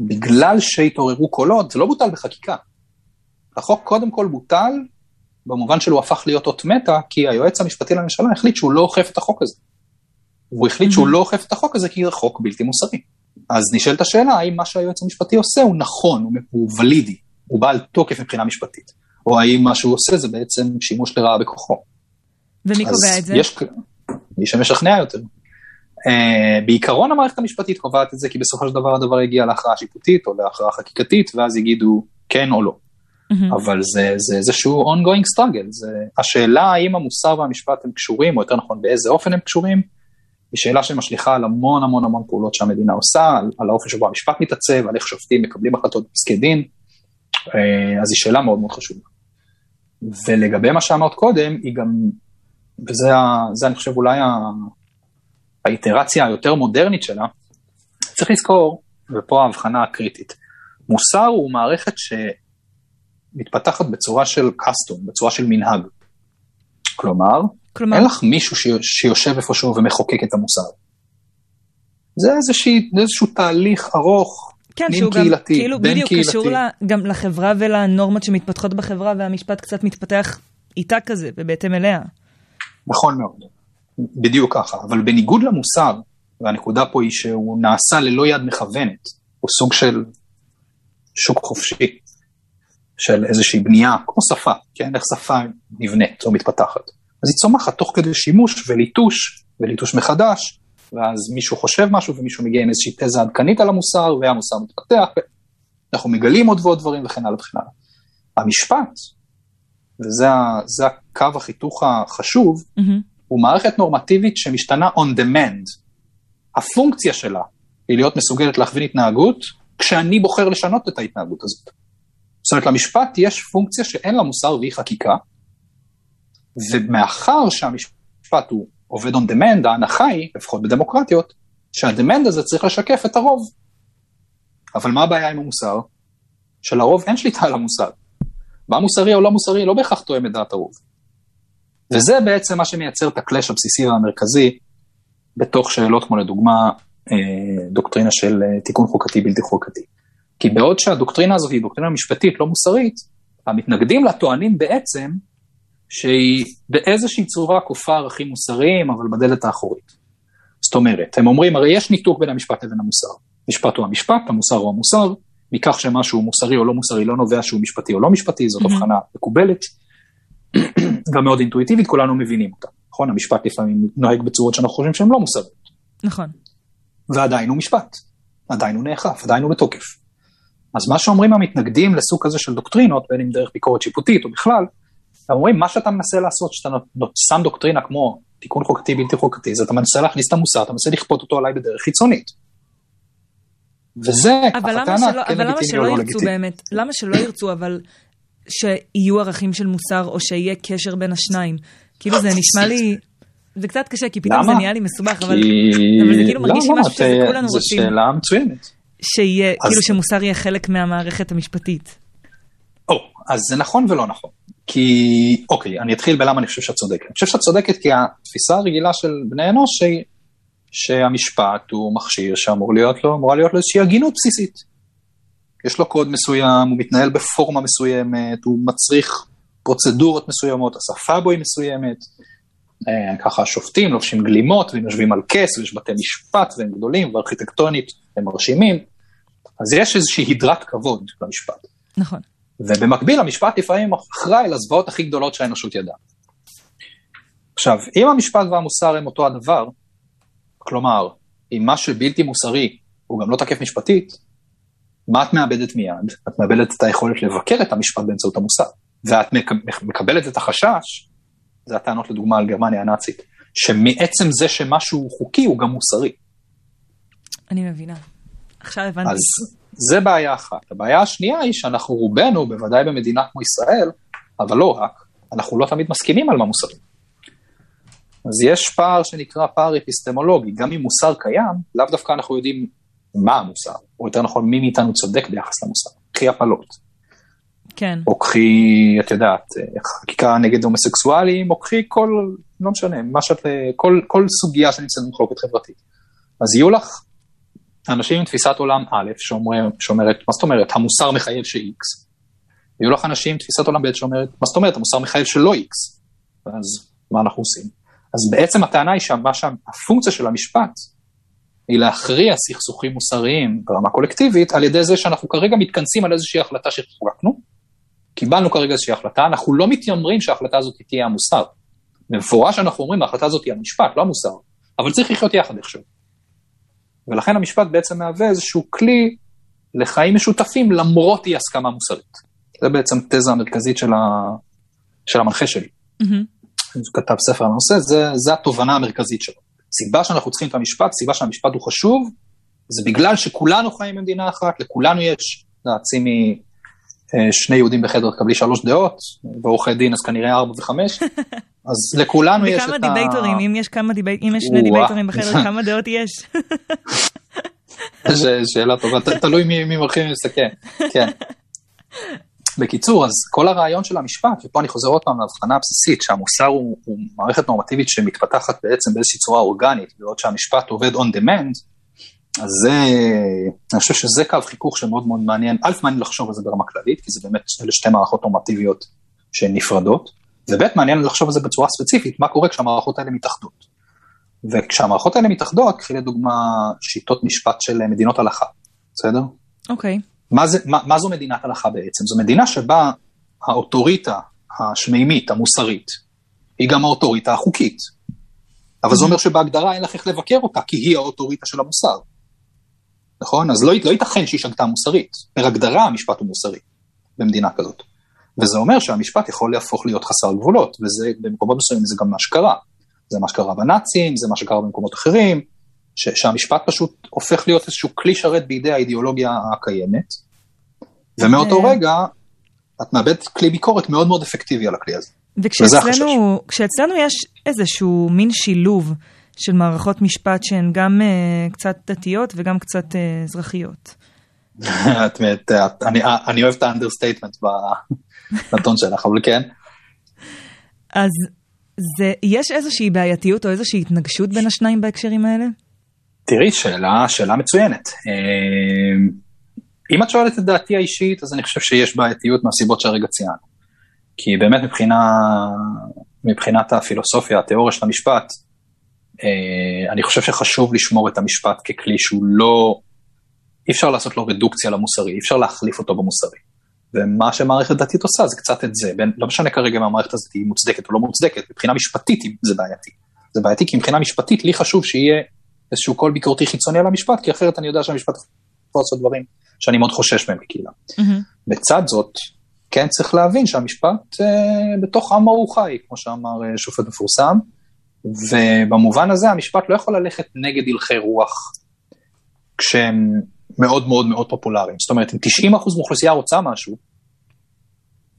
S2: בגלל שהתעוררו קולות, זה לא בוטל בחקיקה. החוק קודם כל בוטל במובן שלו הפך להיות אות מתה, כי היועץ המשפטי לממשלה החליט שהוא לא אוכף את החוק הזה. והוא החליט שהוא לא אוכף את החוק הזה כי זה חוק בלתי מוסרי. אז נשאלת השאלה האם מה שהיועץ המשפטי עושה הוא נכון, הוא, הוא ולידי, הוא בעל תוקף מבחינה משפטית, או האם מה שהוא עושה זה בעצם שימוש לרעה בכוחו.
S1: ומי קובע את זה?
S2: יש מי שמשכנע יותר. Uh, בעיקרון המערכת המשפטית קובעת את זה, כי בסופו של דבר הדבר יגיע להכרעה שיפוטית או להכרעה חקיקתית, ואז יגידו כן או לא. Mm-hmm. אבל זה, זה איזשהו ongoing struggle, זה השאלה האם המוסר והמשפט הם קשורים, או יותר נכון באיזה אופן הם קשורים, היא שאלה שמשליכה על המון המון המון פעולות שהמדינה עושה, על, על האופן שבו המשפט מתעצב, על איך שופטים מקבלים החלטות בפסקי דין, אה, אז היא שאלה מאוד מאוד חשובה. ולגבי מה שאמרת קודם, היא גם, וזה זה, אני חושב אולי האיטרציה היותר מודרנית שלה, צריך לזכור, ופה ההבחנה הקריטית, מוסר הוא מערכת שמתפתחת בצורה של קסטום, בצורה של מנהג. כלומר, כלומר... אין לך מישהו שיושב איפשהו ומחוקק את המוסר. זה איזושהי, איזשהו תהליך ארוך,
S1: כן, שהוא קהילתי, גם כאילו בדיוק קהילתי. קשור לה, גם לחברה ולנורמות שמתפתחות בחברה, והמשפט קצת מתפתח איתה כזה, ובהתאם אליה.
S2: נכון מאוד, בדיוק ככה, אבל בניגוד למוסר, והנקודה פה היא שהוא נעשה ללא יד מכוונת, הוא סוג של שוק חופשי, של איזושהי בנייה, כמו שפה, כן? איך שפה נבנית או מתפתחת. אז היא צומחת תוך כדי שימוש וליטוש, וליטוש מחדש, ואז מישהו חושב משהו ומישהו מגיע עם איזושהי תזה עדכנית על המוסר, והמוסר מתפתח, ואנחנו מגלים עוד ועוד דברים וכן הלאה וכן הלאה. המשפט, וזה הקו החיתוך החשוב, mm-hmm. הוא מערכת נורמטיבית שמשתנה on demand. הפונקציה שלה היא להיות מסוגלת להכווין התנהגות, כשאני בוחר לשנות את ההתנהגות הזאת. זאת אומרת, למשפט יש פונקציה שאין לה מוסר והיא חקיקה, ומאחר שהמשפט הוא עובד on demand, ההנחה היא, לפחות בדמוקרטיות, שהדמנד הזה צריך לשקף את הרוב. אבל מה הבעיה עם המוסר? שלרוב אין שליטה על המוסר. מה מוסרי או לא מוסרי לא בהכרח תואם את דעת הרוב. וזה בעצם מה שמייצר את הקלאש הבסיסי והמרכזי בתוך שאלות כמו לדוגמה אה, דוקטרינה של אה, תיקון חוקתי בלתי חוקתי. כי בעוד שהדוקטרינה הזאת היא דוקטרינה משפטית לא מוסרית, המתנגדים לה טוענים בעצם שהיא באיזושהי צורה כופה ערכים מוסריים, אבל בדלת האחורית. זאת אומרת, הם אומרים, הרי יש ניתוק בין המשפט לבין המוסר. משפט הוא המשפט, המוסר הוא המוסר, מכך שמשהו מוסרי או לא מוסרי לא נובע שהוא משפטי או לא משפטי, זאת mm-hmm. הבחנה מקובלת, גם מאוד אינטואיטיבית, כולנו מבינים אותה. נכון? המשפט לפעמים נוהג בצורות שאנחנו חושבים שהן לא מוסריות.
S1: נכון.
S2: ועדיין הוא משפט, עדיין הוא נאכף, עדיין הוא בתוקף. אז מה שאומרים המתנגדים לסוג כזה של דוקטרינות, בין אם דרך ביקורת שיפוטית או בכלל, הם אומרים, מה שאתה מנסה לעשות, שאתה שם דוקטרינה כמו תיקון חוקתי בלתי חוקתי, זה אתה מנסה להכניס את המוסר, אתה מנסה לכפות אותו עליי בדרך חיצונית. וזה,
S1: אבל למה שלא, כן אבל למה שלא לא ירצו באמת, למה שלא ירצו אבל שיהיו ערכים של מוסר, או שיהיה קשר בין השניים? כאילו זה נשמע לי, זה קצת קשה, כי פתאום זה נהיה לי מסובך, אבל, אבל זה כאילו מרגיש לי משהו שכולנו רוצים.
S2: זו שאלה מצוינת.
S1: שיהיה, כאילו שמוסר יהיה חלק מהמערכת המשפטית.
S2: או, אז זה נכון ולא נכון. כי, אוקיי, אני אתחיל בלמה אני חושב שאת צודקת. אני חושב שאת צודקת כי התפיסה הרגילה של בני אנוש היא שהמשפט הוא מכשיר שאמור להיות לו, אמורה להיות לו איזושהי הגינות בסיסית. יש לו קוד מסוים, הוא מתנהל בפורמה מסוימת, הוא מצריך פרוצדורות מסוימות, השפה בו היא מסוימת. אה, ככה השופטים לובשים גלימות והם יושבים על כס ויש בתי משפט והם גדולים וארכיטקטונית הם מרשימים. אז יש איזושהי הדרת כבוד למשפט.
S1: נכון.
S2: ובמקביל המשפט לפעמים אחראי לזוועות הכי גדולות שהאנושות ידעה. עכשיו, אם המשפט והמוסר הם אותו הדבר, כלומר, אם מה שבלתי מוסרי הוא גם לא תקף משפטית, מה את מאבדת מיד? את מאבדת את היכולת לבקר את המשפט באמצעות המוסר. ואת מקבלת את החשש, זה הטענות לדוגמה על גרמניה הנאצית, שמעצם זה שמשהו חוקי הוא גם מוסרי.
S1: אני מבינה. עכשיו הבנתי.
S2: אז זה בעיה אחת. הבעיה השנייה היא שאנחנו רובנו, בוודאי במדינה כמו ישראל, אבל לא רק, אנחנו לא תמיד מסכימים על מה מוסרי. אז יש פער שנקרא פער אפיסטמולוגי, גם אם מוסר קיים, לאו דווקא אנחנו יודעים מה המוסר, או יותר נכון, מי מאיתנו צודק ביחס למוסר. קחי הפלות.
S1: כן.
S2: או קחי, את יודעת, חקיקה נגד הומוסקסואלים, או קחי כל, לא משנה, מה שאת, כל, כל סוגיה שנמצאת במחלוקת חברתית. אז יהיו לך אנשים עם תפיסת עולם א', שאומר, שאומרת, מה זאת אומרת, המוסר מחייב ש-X. ויהיו לך אנשים עם תפיסת עולם ב' שאומרת, מה זאת אומרת, המוסר מחייב שלא X. ואז מה אנחנו עושים? אז בעצם הטענה היא שהפונקציה של המשפט היא להכריע סכסוכים מוסריים ברמה קולקטיבית, על ידי זה שאנחנו כרגע מתכנסים על איזושהי החלטה שחוקקנו, קיבלנו כרגע איזושהי החלטה, אנחנו לא מתיימרים שההחלטה הזאת תהיה המוסר. במפורש אנחנו אומרים, ההחלטה הזאת היא המשפט, לא המוסר, אבל צריך לחיות יחד איכשהו. ולכן המשפט בעצם מהווה איזשהו כלי לחיים משותפים למרות אי הסכמה מוסרית. זה בעצם תזה המרכזית של, ה... של המנחה שלי. Mm-hmm. הוא כתב ספר על הנושא, זה, זה התובנה המרכזית שלו. סיבה שאנחנו צריכים את המשפט, סיבה שהמשפט הוא חשוב, זה בגלל שכולנו חיים במדינה אחת, לכולנו יש, שימי אה, שני יהודים בחדר תקבלי שלוש דעות, ועורכי דין אז כנראה ארבע וחמש, אז לכולנו יש את ה...
S1: וכמה דיבייטורים, אם יש כמה דיבייטורים, אם יש שני דיבייטורים בחדר, כמה דעות יש?
S2: שאלה טובה, תלוי מי מולכים ומסתכל, כן. בקיצור, אז כל הרעיון של המשפט, ופה אני חוזר עוד פעם להבחנה הבסיסית, שהמוסר הוא, הוא מערכת נורמטיבית שמתפתחת בעצם באיזושהי צורה אורגנית, בעוד שהמשפט עובד on demand, אז זה, אני חושב שזה קו חיכוך שמאוד מאוד מעניין, א', מעניין לחשוב על זה ברמה כללית, כי זה באמת, אלה שתי מערכות נורמטיביות שהן נפרדות, וב', מעניין לחשוב על זה בצורה ספציפית, מה קורה כשהמערכות האלה מתאחדות. וכשהמערכות האלה מתאחדות, קחי לדוגמה שיטות משפט של מדינות הלכה, בסדר?
S1: אוקיי. Okay.
S2: מה, זה, מה, מה זו מדינת הלכה בעצם? זו מדינה שבה האוטוריטה השמימית, המוסרית, היא גם האוטוריטה החוקית. אבל זה אומר שבהגדרה אין לך איך לבקר אותה, כי היא האוטוריטה של המוסר. נכון? אז לא, לא ייתכן שהיא שגתה מוסרית. בהגדרה המשפט הוא מוסרי במדינה כזאת. וזה אומר שהמשפט יכול להפוך להיות חסר גבולות, וזה במקומות מסוימים זה גם מה שקרה. זה מה שקרה בנאצים, זה מה שקרה במקומות אחרים, ש, שהמשפט פשוט הופך להיות איזשהו כלי שרת בידי האידיאולוגיה הקיימת, ומאותו אה. רגע את מאבדת כלי ביקורת מאוד מאוד אפקטיבי על הכלי הזה.
S1: וכשאצלנו יש איזשהו מין שילוב של מערכות משפט שהן גם uh, קצת דתיות וגם קצת uh, אזרחיות.
S2: את, את, את, אני, אני אוהב את ה understatement בנתון שלך, אבל כן.
S1: אז זה, יש איזושהי בעייתיות או איזושהי התנגשות בין השניים בהקשרים האלה?
S2: תראי, שאלה, שאלה מצוינת. אמ, אם את שואלת את דעתי האישית, אז אני חושב שיש בעייתיות מהסיבות שהרגע ציינו. כי באמת מבחינה, מבחינת הפילוסופיה, התיאוריה של המשפט, אה, אני חושב שחשוב לשמור את המשפט ככלי שהוא לא, אי אפשר לעשות לו רדוקציה למוסרי, אי אפשר להחליף אותו במוסרי. ומה שמערכת דתית עושה זה קצת את זה, בין, לא משנה כרגע אם המערכת הזאת היא מוצדקת או לא מוצדקת, מבחינה משפטית זה בעייתי. זה בעייתי כי מבחינה משפטית לי חשוב שיהיה איזשהו קול ביקורתי חיצוני על המשפט, כי אחרת אני יודע שהמשפט יכול לעשות דברים שאני מאוד חושש מהם בקהילה. Mm-hmm. בצד זאת, כן צריך להבין שהמשפט אה, בתוך עמו הוא חי, כמו שאמר אה, שופט מפורסם, ובמובן הזה המשפט לא יכול ללכת נגד הלכי רוח כשהם מאוד מאוד מאוד פופולריים. זאת אומרת, אם 90% מאוכלוסייה רוצה משהו,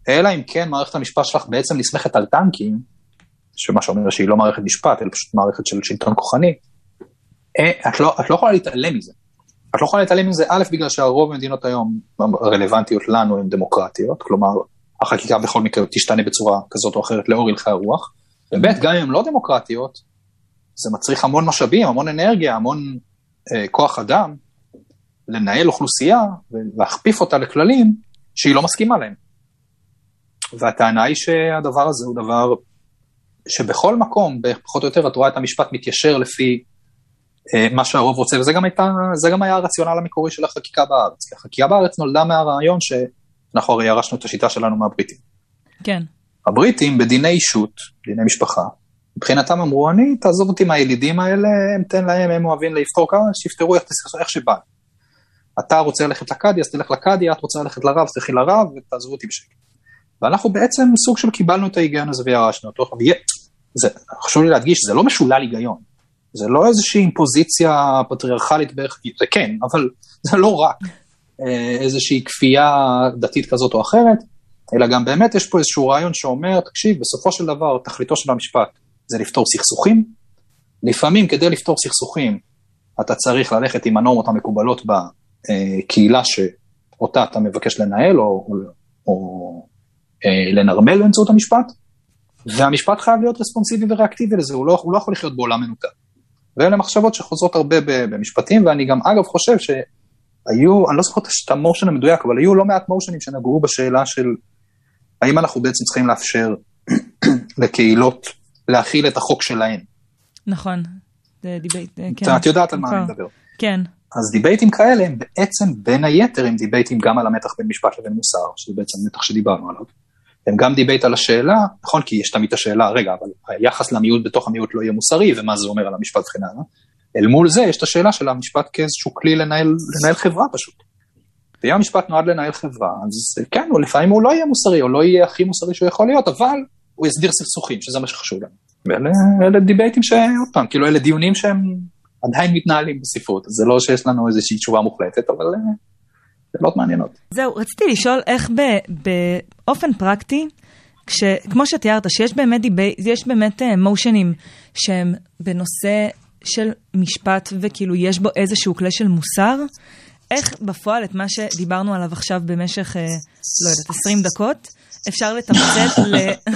S2: אלא אם כן מערכת המשפט שלך בעצם נסמכת על טנקים, שמה שאומר שהיא לא מערכת משפט, אלא פשוט מערכת של שלטון כוחני, אה, את לא, את לא יכולה להתעלם מזה. את לא יכולה להתעלם מזה, א', בגלל שהרוב במדינות היום הרלוונטיות לנו הן דמוקרטיות, כלומר, החקיקה בכל מקרה תשתנה בצורה כזאת או אחרת לאור הלכי הרוח, וב' גם אם הן לא דמוקרטיות, זה מצריך המון משאבים, המון אנרגיה, המון אה, כוח אדם, לנהל אוכלוסייה ולהכפיף אותה לכללים שהיא לא מסכימה להם. והטענה היא שהדבר הזה הוא דבר שבכל מקום, פחות או יותר, את רואה את המשפט מתיישר לפי אה, מה שהרוב רוצה, וזה גם, הייתה, גם היה הרציונל המקורי של החקיקה בארץ. כי החקיקה בארץ נולדה מהרעיון שאנחנו הרי ירשנו את השיטה שלנו מהבריטים.
S1: כן.
S2: הבריטים בדיני אישות, דיני משפחה, מבחינתם אמרו, אני, תעזוב אותי מהילידים האלה, הם תן להם, הם אוהבים לפתור כמה, שיפתרו איך, איך שבא. אתה רוצה ללכת לקאדי, אז תלך לקאדי, את רוצה ללכת לרב, תלכי לרב, ותעזבו אותי בשקט. ואנחנו בעצם סוג של קיבלנו את ההיגיון הזה וירשנו אותו. חשוב לי להדגיש, זה לא משולל היגיון. זה לא איזושהי אימפוזיציה פטריארכלית בערך, זה כן, אבל זה לא רק אה, איזושהי כפייה דתית כזאת או אחרת, אלא גם באמת יש פה איזשהו רעיון שאומר, תקשיב, בסופו של דבר תכליתו של המשפט זה לפתור סכסוכים. לפעמים כדי לפתור סכסוכים אתה צריך ללכת עם הנורמות המקובלות בקהילה שאותה אתה מבקש לנהל או, או, או אה, לנרמל באמצעות המשפט, והמשפט חייב להיות רספונסיבי וריאקטיבי לזה, הוא לא, הוא לא יכול לחיות בעולם מנותק. ואלה מחשבות שחוזרות הרבה במשפטים, ואני גם אגב חושב שהיו, אני לא זוכר את ה motion המדויק, אבל היו לא מעט motionים שנגעו בשאלה של האם אנחנו בעצם צריכים לאפשר לקהילות להכיל את החוק שלהן.
S1: נכון, זה דיבייט, כן.
S2: את יודעת על מה אני מדבר.
S1: כן.
S2: אז דיבייטים כאלה הם בעצם בין היתר הם דיבייטים גם על המתח בין משפט לבין מוסר, שזה בעצם מתח שדיברנו עליו. הם גם דיבייט על השאלה, נכון, כי יש תמיד השאלה, רגע, אבל היחס למיעוט בתוך המיעוט לא יהיה מוסרי, ומה זה אומר על המשפט וכן הלאה. אל מול זה יש את השאלה של המשפט כאיזשהו כלי לנהל, לנהל חברה פשוט. ואם המשפט נועד לנהל חברה, אז כן, הוא לפעמים הוא לא יהיה מוסרי, או לא יהיה הכי מוסרי שהוא יכול להיות, אבל הוא יסדיר סכסוכים, שזה מה שחשוב לנו. ואלה דיבייטים שעוד פעם, כאילו אלה דיונים שהם עדיין מתנהלים בספרות, זה לא שיש לנו איזושהי תשובה מוחלטת, אבל אה, שאלות מעניינות.
S1: זהו, רציתי לשאול איך באופן פרקטי, כש, כמו שתיארת, שיש באמת, יש באמת מושנים אה, שהם בנושא של משפט וכאילו יש בו איזשהו כלי של מוסר, איך בפועל את מה שדיברנו עליו עכשיו במשך, אה, לא יודעת, 20 דקות, אפשר לתמצת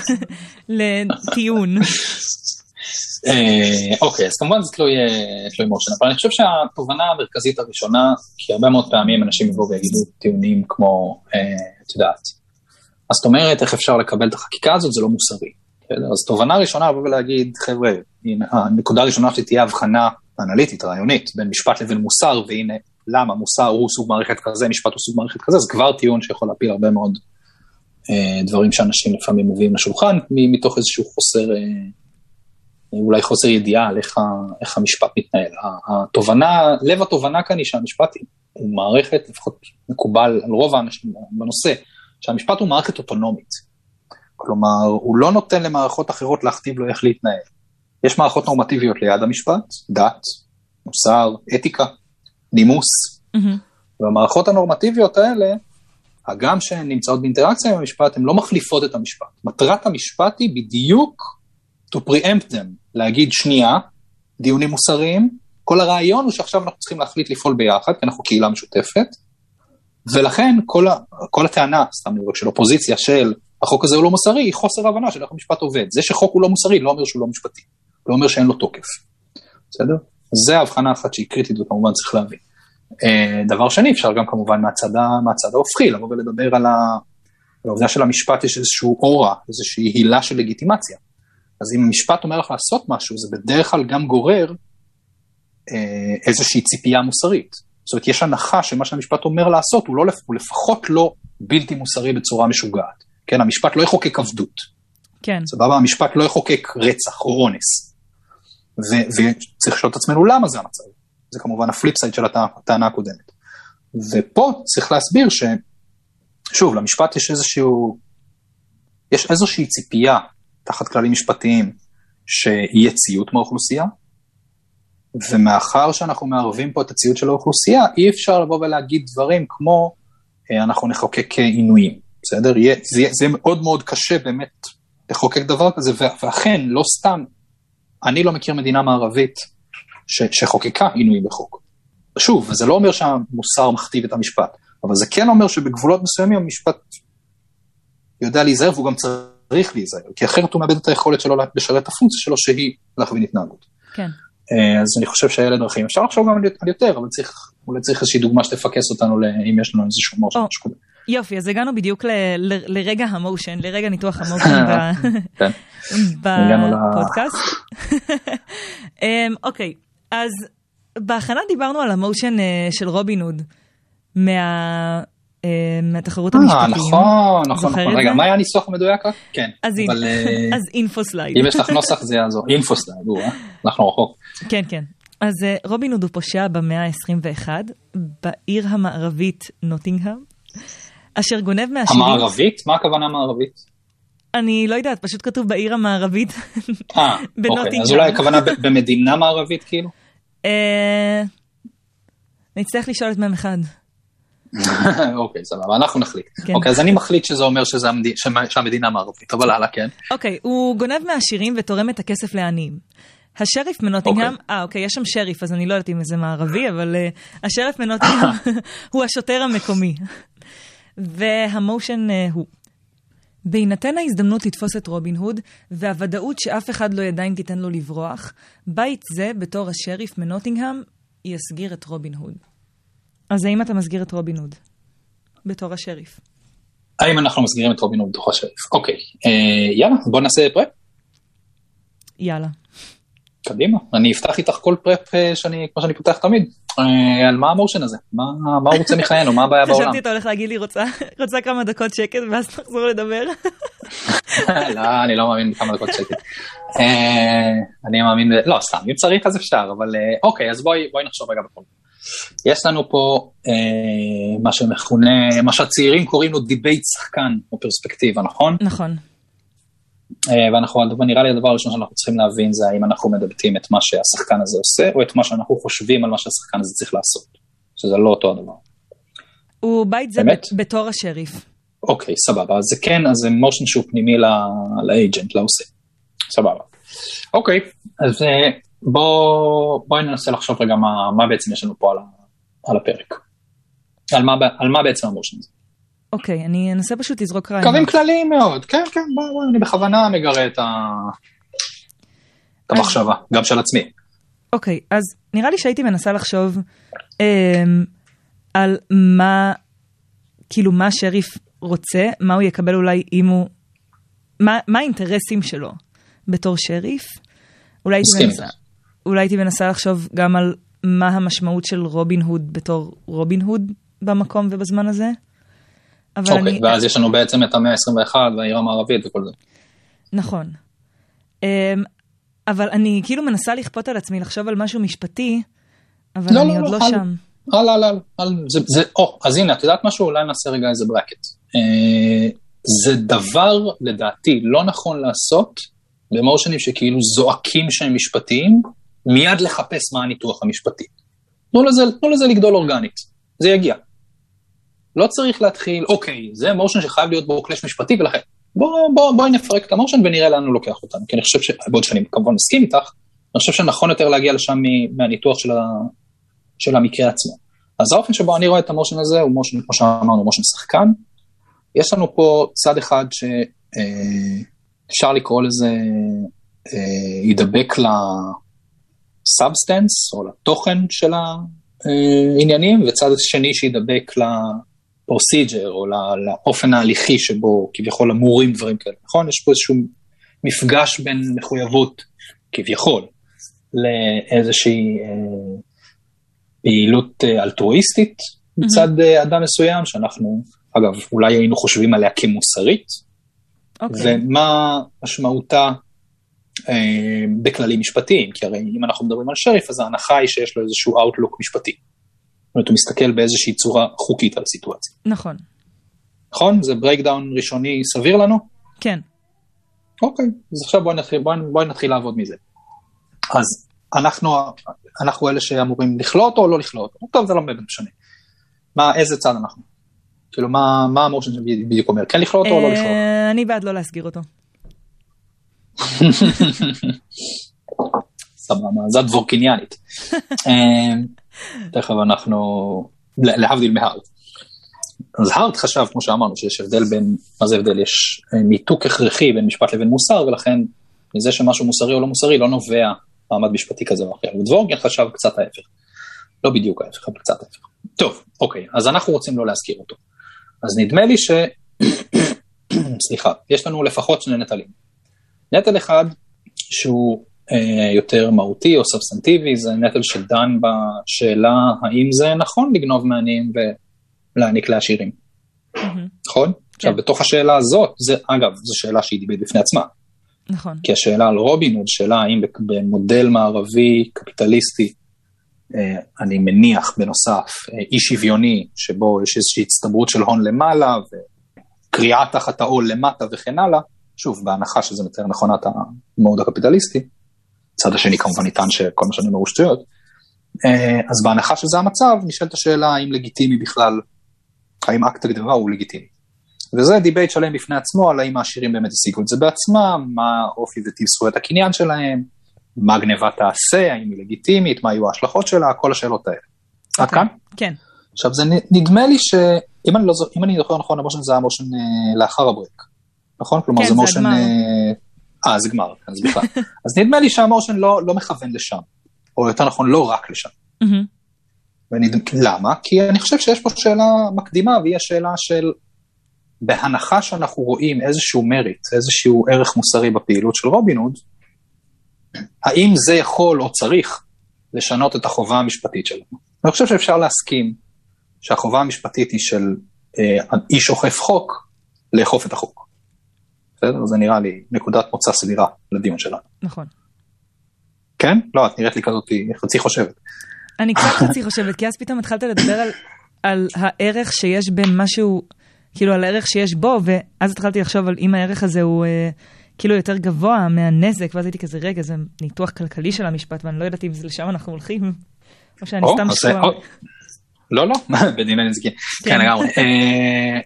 S1: לטיעון.
S2: אה, אוקיי, אז כמובן זה תלוי מושן, אבל אני חושב שהתובנה המרכזית הראשונה, כי הרבה מאוד פעמים אנשים יבואו ויגידו טיעונים כמו, אה, את יודעת, אז זאת אומרת, איך אפשר לקבל את החקיקה הזאת, זה לא מוסרי. אז תובנה ראשונה, לבוא ולהגיד, חבר'ה, הנקודה הראשונה שתהיה הבחנה אנליטית, רעיונית, בין משפט לבין מוסר, והנה למה מוסר הוא סוג מערכת כזה, משפט הוא סוג מערכת כזה, זה כבר טיעון שיכול להפיל הרבה מאוד אה, דברים שאנשים לפעמים מביאים לשולחן, מתוך איזשהו חוסר, אה, אולי חוסר ידיעה על איך, איך המשפט מתנהל. התובנה, לב התובנה כאן היא שהמשפט הוא מערכת, לפחות מקובל על רוב האנשים בנושא, שהמשפט הוא מערכת אוטונומית. כלומר, הוא לא נותן למערכות אחרות להכתיב לו איך להתנהל. יש מערכות נורמטיביות ליד המשפט, דת, מוסר, אתיקה, נימוס. Mm-hmm. והמערכות הנורמטיביות האלה, הגם שהן נמצאות באינטראקציה עם המשפט, הן לא מחליפות את המשפט. מטרת המשפט היא בדיוק to preempt them, להגיד שנייה, דיונים מוסריים, כל הרעיון הוא שעכשיו אנחנו צריכים להחליט לפעול ביחד, כי אנחנו קהילה משותפת, ולכן כל, ה, כל הטענה, סתם נראה של אופוזיציה של החוק הזה הוא לא מוסרי, היא חוסר הבנה של איך המשפט עובד. זה שחוק הוא לא מוסרי לא אומר שהוא לא משפטי, לא אומר שאין לו תוקף, בסדר? זה הבחנה אחת שהיא קריטית וכמובן צריך להבין. אה, דבר שני, אפשר גם כמובן מהצד, ההופכי, לבוא ולדבר על העובדה שלמשפט יש איזשהו אורה, איזושהי הילה של לגיטימציה. אז אם המשפט אומר לך לעשות משהו, זה בדרך כלל גם גורר אה, איזושהי ציפייה מוסרית. זאת אומרת, יש הנחה שמה שהמשפט אומר לעשות הוא, לא, הוא לפחות לא בלתי מוסרי בצורה משוגעת. כן, המשפט לא יחוקק עבדות.
S1: כן.
S2: סבבה, המשפט לא יחוקק רצח או אונס. וצריך לשאול את עצמנו למה זה המצב. זה כמובן ה flip side של הטענה הקודמת. ופה צריך להסביר ש... שוב, למשפט יש איזשהו... יש איזושהי ציפייה תחת כללים משפטיים שיהיה ציות מהאוכלוסייה, ומאחר שאנחנו מערבים פה את הציות של האוכלוסייה, אי אפשר לבוא ולהגיד דברים כמו אה, אנחנו נחוקק עינויים, בסדר? יהיה, זה, זה מאוד מאוד קשה באמת לחוקק דבר כזה, ואכן, לא סתם, אני לא מכיר מדינה מערבית ש, שחוקקה עינויים בחוק. שוב, זה לא אומר שהמוסר מכתיב את המשפט, אבל זה כן אומר שבגבולות מסוימים המשפט יודע להיזהר והוא גם צריך להיזהר, כי אחרת הוא מאבד את היכולת שלו לשרת את הפונקציה שלו שהיא להכווין התנהגות.
S1: כן.
S2: אה, אז אני חושב שאלה דרכים. אפשר לחשוב גם על יותר, אבל צריך, אולי צריך איזושהי דוגמה שתפקס אותנו אם יש לנו איזשהו מושן.
S1: Oh. יופי, אז הגענו בדיוק ל, ל, לרגע המושן, לרגע ניתוח המושן כן. בפודקאסט. אמ, אוקיי, אז בהכנה דיברנו על ה motion אה, של רובין הוד, מה... אה, מהתחרות. אה,
S2: נכון, נכון, נכון. רגע, מה היה הניסוח המדויק? כן.
S1: אז info slide.
S2: אם יש לך נוסח זה יעזור. info slide, אנחנו רחוק.
S1: כן, כן. אז רובין הוד הוא פושע במאה ה-21, בעיר המערבית נוטינגהם, אשר גונב מהעשירים...
S2: המערבית? מה הכוונה מערבית?
S1: אני לא יודעת, פשוט כתוב בעיר המערבית
S2: אה, אוקיי, אז אולי הכוונה במדינה מערבית כאילו?
S1: אה, נצטרך לשאול את מ"ם אחד.
S2: אוקיי, סבבה, אנחנו נחליט. כן. אוקיי, אז אני מחליט שזה אומר. שהמדינה מערבית, אבל הלאה, כן.
S1: אוקיי, הוא גונב מהעשירים ותורם את הכסף לעניים. השריף מנוטינגהם, אוקיי. אה, אוקיי, יש שם שריף, אז אני לא יודעת אם זה מערבי, אבל uh, השריף מנוטינגהם הוא השוטר המקומי. והמושן uh, הוא. בהינתן ההזדמנות לתפוס את רובין הוד, והוודאות שאף אחד לא ידע אם תיתן לו לברוח, בית זה, בתור השריף מנוטינגהם, יסגיר את רובין הוד. אז האם אתה מסגיר את רובין הוד? בתור השריף.
S2: האם אנחנו מסגירים את רובין הוד בתור השריף? אוקיי, אה, יאללה, בוא נעשה פרפ.
S1: יאללה.
S2: קדימה, אני אפתח איתך כל פרפ אה, שאני, כמו שאני פותח תמיד. אה, על מה המושן הזה? מה, מה הוא רוצה מחיינו? מה הבעיה בעולם?
S1: חשבתי אתה הולך להגיד לי רוצה, רוצה כמה דקות שקט ואז תחזור לדבר.
S2: לא, אני לא מאמין בכמה דקות שקט. אה, אני מאמין, לא סתם, אם צריך אז אפשר, אבל אוקיי, אז בואי, בואי נחשוב רגע בכל יש לנו פה אה, מה שמכונה, מה שהצעירים קוראים לו דיבייט שחקן או פרספקטיבה, נכון?
S1: נכון.
S2: אה, ואנחנו, נראה לי הדבר הראשון שאנחנו צריכים להבין זה האם אנחנו מדבטים את מה שהשחקן הזה עושה, או את מה שאנחנו חושבים על מה שהשחקן הזה צריך לעשות, שזה לא אותו הדבר.
S1: הוא בית זה באמת? בתור השריף.
S2: אוקיי, סבבה, אז זה כן, אז זה מושן שהוא פנימי לאג'נט, לעושה. סבבה. אוקיי, אז בואו בוא ננסה לחשוב רגע מה, מה בעצם יש לנו פה על, על הפרק. על מה, על מה בעצם המושן הזה.
S1: אוקיי, אני אנסה פשוט לזרוק רעיון.
S2: קווים כלליים מאוד, כן, כן, בוא, בוא, אני בכוונה מגרה את, ה... את המחשבה, גם של עצמי.
S1: אוקיי, אז נראה לי שהייתי מנסה לחשוב אה, על מה, כאילו, מה שריף רוצה, מה הוא יקבל אולי אם הוא... מה, מה האינטרסים שלו בתור שריף? אולי הייתי, מנסה, אולי הייתי מנסה לחשוב גם על מה המשמעות של רובין הוד בתור רובין הוד במקום ובזמן הזה.
S2: אבל okay, אוקיי, אני... ואז יש לנו בעצם את המאה ה-21 והעיר המערבית וכל זה.
S1: נכון. Um, אבל אני כאילו מנסה לכפות על עצמי לחשוב על משהו משפטי, אבל לא, אני לא, עוד לא, לא שם.
S2: על, על, על, על, זה, זה, או, אז הנה, את יודעת משהו? אולי נעשה רגע איזה ברקט. אה, זה דבר, לדעתי, לא נכון לעשות במושנים שכאילו זועקים שהם משפטיים, מיד לחפש מה הניתוח המשפטי. תנו לזה, תנו לזה לגדול אורגנית, זה יגיע. לא צריך להתחיל, אוקיי, זה מושן שחייב להיות בו קלאש משפטי, ולכן בואי בוא, בוא נפרק את המושן ונראה לאן הוא לוקח אותנו. כי אני חושב ש... בעוד שאני כמובן מסכים איתך, אני חושב שנכון יותר להגיע לשם מהניתוח של, ה, של המקרה עצמו. אז האופן שבו אני רואה את המושן הזה הוא מושן, כמו שאמרנו, מושן שחקן. יש לנו פה צד אחד שאפשר אה, לקרוא לזה אה, ידבק לסאבסטנס או לתוכן של העניינים, וצד שני שידבק. לפרוסיג'ר או לאופן ההליכי שבו כביכול אמורים דברים כאלה, נכון? יש פה איזשהו מפגש בין מחויבות כביכול לאיזושהי אה, פעילות אה, אלטרואיסטית mm-hmm. מצד אה, אדם מסוים, שאנחנו, אגב, אולי היינו חושבים עליה כמוסרית, okay. אוקיי. ומה משמעותה בכללים משפטיים, כי הרי אם אנחנו מדברים על שריף, אז ההנחה היא שיש לו איזשהו Outlook משפטי. זאת אומרת, הוא מסתכל באיזושהי צורה חוקית על הסיטואציה.
S1: נכון.
S2: נכון? זה breakdown ראשוני סביר לנו?
S1: כן.
S2: אוקיי, אז עכשיו בואי נתחיל, בואי, בואי נתחיל לעבוד מזה. אז אנחנו, אנחנו אלה שאמורים לכלוא אותו או לא לכלוא אותו? טוב, זה לא באמת משנה. מה, איזה צד אנחנו? כאילו, מה, מה ה motion בדיוק אומר? כן לכלוא אותו או לא לכלוא אותו?
S1: אה, אני בעד לא להסגיר אותו.
S2: סבבה, זה אז הארט חשב, כמו שאמרנו, שיש הבדל בין, מה זה הבדל? יש ניתוק הכרחי בין משפט לבין מוסר, ולכן מזה שמשהו מוסרי או לא מוסרי לא נובע מעמד משפטי כזה או אחר. ודבורגן חשב קצת ההפך. לא בדיוק ההפך, אבל קצת ההפך. טוב, אוקיי, אז אנחנו רוצים לא להזכיר אותו. אז נדמה לי ש... סליחה, יש לנו לפחות שני נטלים. נטל אחד, שהוא אה, יותר מהותי או סובסנטיבי, זה נטל שדן בשאלה האם זה נכון לגנוב מעניים ולהעניק לעשירים. נכון? עכשיו, כן. בתוך השאלה הזאת, זה, אגב, זו שאלה שהיא דיבית בפני עצמה.
S1: נכון.
S2: כי השאלה על רובין הוד, שאלה האם במודל מערבי קפיטליסטי, אה, אני מניח בנוסף, אה, אי שוויוני, שבו יש איזושהי הצטברות של הון למעלה, וקריאה תחת העול למטה וכן הלאה, שוב, בהנחה שזה מתאר נכונת המוד הקפיטליסטי, צד השני כמובן יטען שכל מה שאני אומר הוא שטויות, אה, אז בהנחה שזה המצב, נשאלת השאלה האם לגיטימי בכלל, האם אקט הגניבה הוא לגיטימי. וזה דיבייט שלם בפני עצמו על האם העשירים באמת השיגו את זה בעצמם, מה אופי וטיב זכויות הקניין שלהם, מה גניבה תעשה, האם היא לגיטימית, מה היו ההשלכות שלה, כל השאלות האלה. עד
S1: אוקיי.
S2: כאן?
S1: כן.
S2: עכשיו זה נדמה לי שאם אני, לא, אני זוכר נכון, ה motion זה היה motion אה, לאחר ה break, נכון? כלומר כן, זה מושן... אה, זה גמר, אז בכלל. אז נדמה לי שהמושן לא, לא מכוון לשם, או יותר נכון לא רק לשם. ונד... למה? כי אני חושב שיש פה שאלה מקדימה, והיא השאלה של בהנחה שאנחנו רואים איזשהו מריט, איזשהו ערך מוסרי בפעילות של רובין הוד, האם זה יכול או צריך לשנות את החובה המשפטית שלנו? אני חושב שאפשר להסכים שהחובה המשפטית היא של אה, איש אוכף חוק, לאכוף את החוק. בסדר? זה נראה לי נקודת מוצא סבירה לדיון שלנו.
S1: נכון.
S2: כן? לא, את נראית לי כזאת חצי חושבת.
S1: אני קצת חצי חושבת, כי אז פתאום התחלת לדבר על, על הערך שיש בין משהו, כאילו על הערך שיש בו, ואז התחלתי לחשוב על אם הערך הזה הוא אה, כאילו יותר גבוה מהנזק, ואז הייתי כזה, רגע, זה ניתוח כלכלי של המשפט, ואני לא ידעתי אם לשם אנחנו הולכים, או שאני או, סתם שטועה.
S2: לא, לא, בדיני נזיקין. כן, כן לגמרי. אה,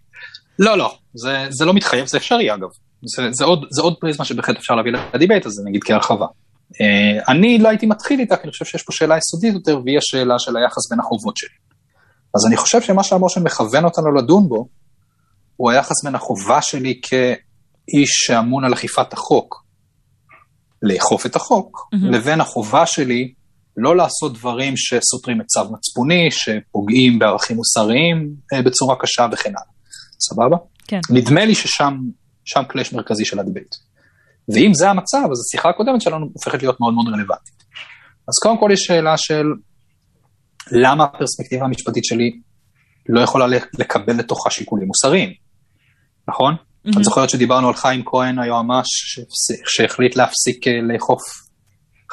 S2: לא, לא, זה, זה לא מתחייב, זה אפשרי אגב. זה, זה, עוד, זה עוד פריזמה שבהחלט אפשר להביא לדיבייט הזה, נגיד כהרחבה. Uh, אני לא הייתי מתחיל איתה, כי אני חושב שיש פה שאלה יסודית יותר, והיא השאלה של היחס בין החובות שלי. אז אני חושב שמה שהמושן מכוון אותנו לדון בו, הוא היחס בין החובה שלי כאיש שאמון על אכיפת החוק, לאכוף את החוק, mm-hmm. לבין החובה שלי לא לעשות דברים שסותרים את צו מצפוני, שפוגעים בערכים מוסריים uh, בצורה קשה וכן הלאה. סבבה?
S1: כן.
S2: נדמה לי ששם שם clash מרכזי של הדיבייט. ואם זה המצב, אז השיחה הקודמת שלנו הופכת להיות מאוד מאוד רלוונטית. אז קודם כל יש שאלה של למה הפרספקטיבה המשפטית שלי לא יכולה לקבל לתוכה שיקולים מוסריים, נכון? Mm-hmm. את זוכרת שדיברנו על חיים כהן, היועמ"ש, שהחליט להפסיק אה, לאכוף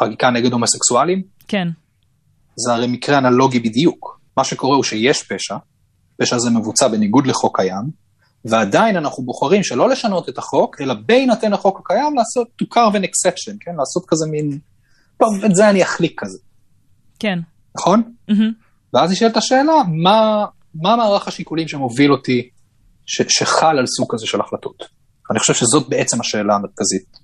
S2: חקיקה נגד הומוסקסואלים?
S1: כן.
S2: זה הרי מקרה אנלוגי בדיוק. מה שקורה הוא שיש פשע, פשע הזה מבוצע בניגוד לחוק קיים, ועדיין אנחנו בוחרים שלא לשנות את החוק, אלא בהינתן החוק הקיים לעשות to carve an exception, כן? לעשות כזה מין, טוב, את זה אני אחליק כזה.
S1: כן.
S2: נכון? Mm-hmm. ואז נשאלת השאלה, מה, מה מערך השיקולים שמוביל אותי, ש, שחל על סוג כזה של החלטות? אני חושב שזאת בעצם השאלה המרכזית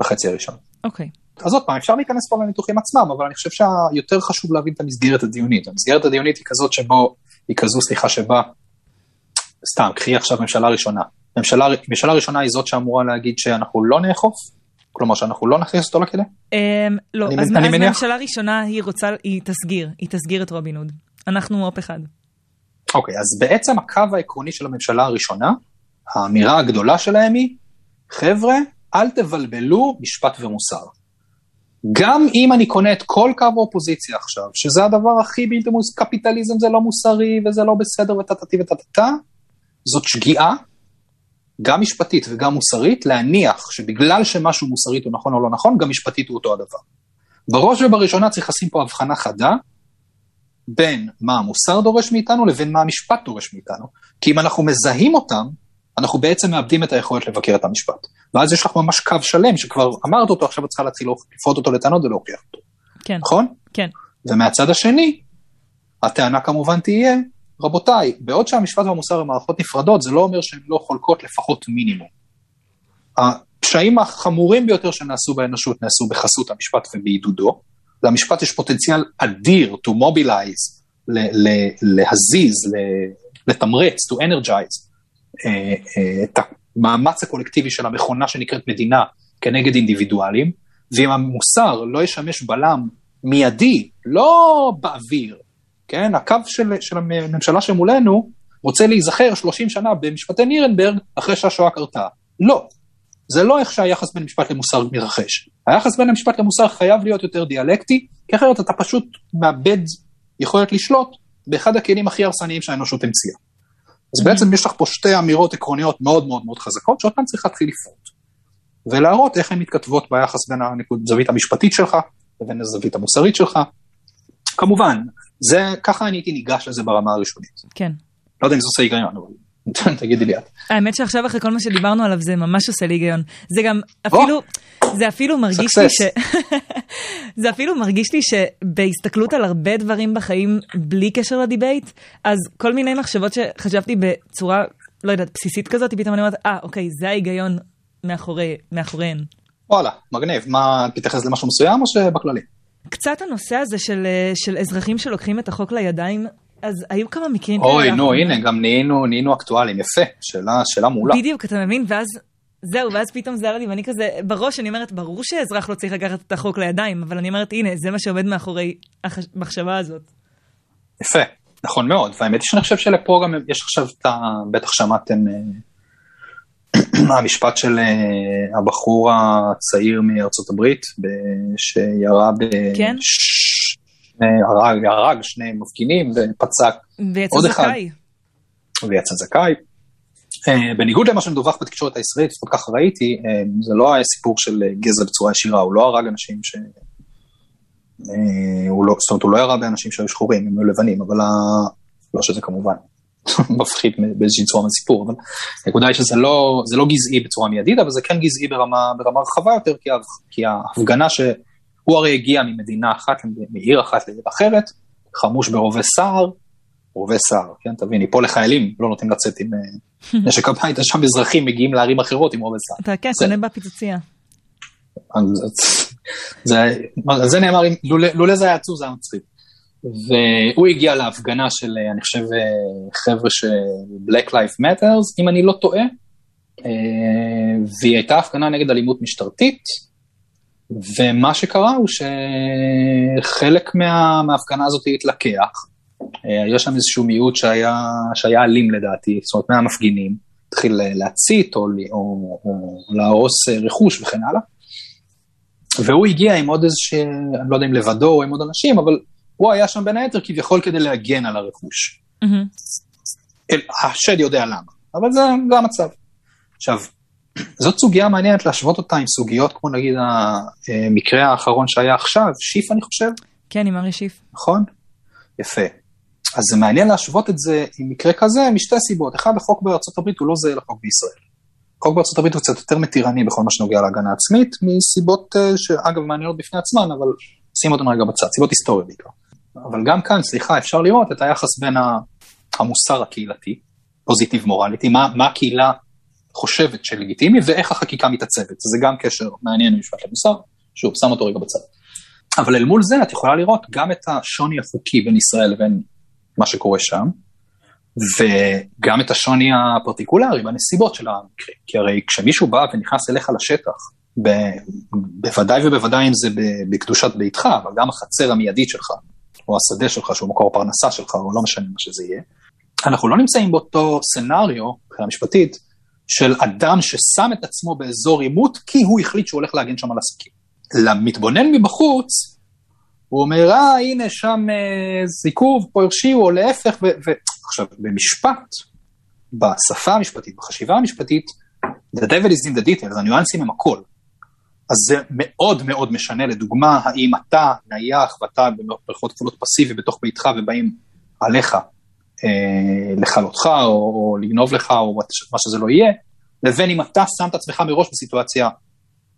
S2: בחצי הראשון.
S1: אוקיי. Okay.
S2: אז עוד פעם, אפשר להיכנס פה לניתוחים עצמם, אבל אני חושב שיותר חשוב להבין את המסגרת הדיונית. המסגרת הדיונית היא כזאת שבו, היא כזו, סליחה, שבה סתם, קחי עכשיו ממשלה ראשונה. ממשלה, ממשלה ראשונה היא זאת שאמורה להגיד שאנחנו לא נאכוף? כלומר שאנחנו לא נכניס אותו לכלא?
S1: Um, לא, אני, אז, אני אז מניח... ממשלה ראשונה היא רוצה, היא תסגיר, היא תסגיר את רובין הוד. אנחנו אופ אחד.
S2: אוקיי, אז בעצם הקו העקרוני של הממשלה הראשונה, האמירה הגדולה שלהם היא, חבר'ה, אל תבלבלו משפט ומוסר. גם אם אני קונה את כל קו האופוזיציה עכשיו, שזה הדבר הכי בלתי מוס, קפיטליזם זה לא מוסרי וזה לא בסדר וטטטי וטטטה, זאת שגיאה, גם משפטית וגם מוסרית, להניח שבגלל שמשהו מוסרית הוא נכון או לא נכון, גם משפטית הוא אותו הדבר. בראש ובראשונה צריך לשים פה הבחנה חדה בין מה המוסר דורש מאיתנו לבין מה המשפט דורש מאיתנו. כי אם אנחנו מזהים אותם, אנחנו בעצם מאבדים את היכולת לבקר את המשפט. ואז יש לך ממש קו שלם שכבר אמרת אותו, עכשיו את צריכה להתחיל לפרוט אותו לטענות ולהוכיח אותו.
S1: כן.
S2: נכון?
S1: כן.
S2: ומהצד השני, הטענה כמובן תהיה, רבותיי, בעוד שהמשפט והמוסר הם מערכות נפרדות, זה לא אומר שהן לא חולקות לפחות מינימום. הפשעים החמורים ביותר שנעשו באנושות נעשו בחסות המשפט ובעידודו. למשפט יש פוטנציאל אדיר to mobilize, ל- ל- להזיז, ל- לתמרץ, to energize, אה, אה, את המאמץ הקולקטיבי של המכונה שנקראת מדינה כנגד אינדיבידואלים, ואם המוסר לא ישמש בלם מיידי, לא באוויר, כן? הקו של, של הממשלה שמולנו רוצה להיזכר 30 שנה במשפטי נירנברג אחרי שהשואה קרתה. לא, זה לא איך שהיחס בין משפט למוסר מתרחש. היחס בין המשפט למוסר חייב להיות יותר דיאלקטי, כי אחרת אתה פשוט מאבד יכולת לשלוט באחד הכלים הכי הרסניים שהאנושות המציאה. אז בעצם יש לך פה שתי אמירות עקרוניות מאוד מאוד מאוד חזקות, שאותן צריך להתחיל לפרוט. ולהראות איך הן מתכתבות ביחס בין הזווית המשפטית שלך לבין הזווית המוסרית שלך. כמובן, זה, ככה אני הייתי ניגש לזה ברמה הראשונית.
S1: כן.
S2: לא יודע אם זה עושה היגיון, אבל תגידי לי את.
S1: האמת שעכשיו אחרי כל מה שדיברנו עליו זה ממש עושה לי היגיון. זה גם אפילו, זה אפילו מרגיש לי ש... זה אפילו מרגיש לי שבהסתכלות על הרבה דברים בחיים בלי קשר לדיבייט, אז כל מיני מחשבות שחשבתי בצורה, לא יודעת, בסיסית כזאת, פתאום אני אומרת, אה, אוקיי, זה ההיגיון מאחורי, מאחוריהן.
S2: וואלה, מגניב. מה, תתייחס למשהו מסוים או שבכללי?
S1: קצת הנושא הזה של, של אזרחים שלוקחים את החוק לידיים, אז היו כמה מקרים
S2: כאלה. אוי, נו, הנה, גם נהיינו, נהיינו אקטואליים, יפה, שאלה, שאלה מעולה.
S1: בדיוק, אתה מבין? ואז, זהו, ואז פתאום זה עלה לי, ואני כזה, בראש, אני אומרת, ברור שאזרח לא צריך לקחת את החוק לידיים, אבל אני אומרת, הנה, זה מה שעומד מאחורי המחשבה הזאת.
S2: יפה, נכון מאוד, והאמת היא שאני חושב שלפה גם יש עכשיו את ה... בטח שמעתם המשפט של אה, הבחור הצעיר מארצות הברית, שירה ב...
S1: כן?
S2: הרג, הרג שני מפגינים ופצע עוד אחד. ויצא זכאי. ויצא זכאי. Uh, בניגוד למה שמדווח בתקשורת הישראלית, לפחות ככה ראיתי, זה לא היה סיפור של גזע בצורה ישירה, הוא לא הרג אנשים ש... הוא לא, זאת אומרת, הוא לא ירה באנשים שהיו שחורים, הם היו לבנים, אבל ה... לא שזה כמובן מפחיד באיזושהי צורה מהסיפור, אבל הנקודה היא שזה לא, לא גזעי בצורה מיידית, אבל זה כן גזעי ברמה, ברמה רחבה יותר, כי, כי ההפגנה שהוא הרי הגיע ממדינה אחת, מעיר אחת לעיר אחרת, חמוש ברובה סער, רובה סער, כן, תביני, פה לחיילים לא נותנים לצאת עם אה, נשק הביתה, שם אזרחים מגיעים לערים אחרות עם רובה סער.
S1: אתה כן, קונה בפיצוצייה.
S2: זה, זה נאמר, לולא זה היה עצוב זה היה מצחיק. והוא הגיע להפגנה של, אה, אני חושב, אה, חבר'ה של Black Life Matters, אם אני לא טועה, והיא הייתה הפגנה נגד אלימות משטרתית, ומה שקרה הוא שחלק מה, מההפגנה הזאת התלקח, היה שם איזשהו מיעוט שהיה, שהיה אלים לדעתי, זאת אומרת מהמפגינים, התחיל להצית או, או, או להרוס רכוש וכן הלאה. והוא הגיע עם עוד איזושהי, אני לא יודע אם לבדו או עם עוד אנשים, אבל הוא היה שם בין היתר כביכול כדי להגן על הרכוש. Mm-hmm. השד יודע למה, אבל זה, זה המצב. עכשיו, זאת סוגיה מעניינת להשוות אותה עם סוגיות כמו נגיד המקרה האחרון שהיה עכשיו, שיף אני חושב?
S1: כן, עם ארי שיף.
S2: נכון? יפה. אז זה מעניין להשוות את זה עם מקרה כזה משתי סיבות. אחד, החוק בארצות הברית הוא לא זהה לחוק בישראל. החוק בארצות הברית הוא קצת יותר מתירני בכל מה שנוגע להגנה עצמית, מסיבות אה, שאגב מעניינות בפני עצמן, אבל שים אותן רגע בצד, סיבות היסטוריות בעיקר. אבל גם כאן, סליחה, אפשר לראות את היחס בין המוסר הקהילתי, פוזיטיב מורליטי, מה, מה הקהילה חושבת שלגיטימי ואיך החקיקה מתעצבת. זה גם קשר מעניין במשפט למוסר, שוב, שם אותו רגע בצד. אבל אל מול זה את יכולה לראות גם את השוני החוקי בין ישראל לבין מה שקורה שם, וגם את השוני הפרטיקולרי בנסיבות של המקרים. כי הרי כשמישהו בא ונכנס אליך לשטח, ב- בוודאי ובוודאי אם זה בקדושת ביתך, אבל גם החצר המיידית שלך, או השדה שלך שהוא מקור הפרנסה שלך, או לא משנה מה שזה יהיה, אנחנו לא נמצאים באותו סצנריו, מבחינה משפטית, של אדם ששם את עצמו באזור עימות כי הוא החליט שהוא הולך להגן שם על עסקים. למתבונן מבחוץ, הוא אומר, אה, הנה, שם אה, זיכוב, פה הרשיעו, או להפך, ועכשיו, במשפט, בשפה המשפטית, בחשיבה המשפטית, the devil is in the details, הניואנסים הם הכל. אז זה מאוד מאוד משנה, לדוגמה, האם אתה נייח ואתה ברכות כפולות פסיבי בתוך ביתך ובאים עליך אה, לכלותך או, או לגנוב לך או מה שזה לא יהיה, לבין אם אתה שם את עצמך מראש בסיטואציה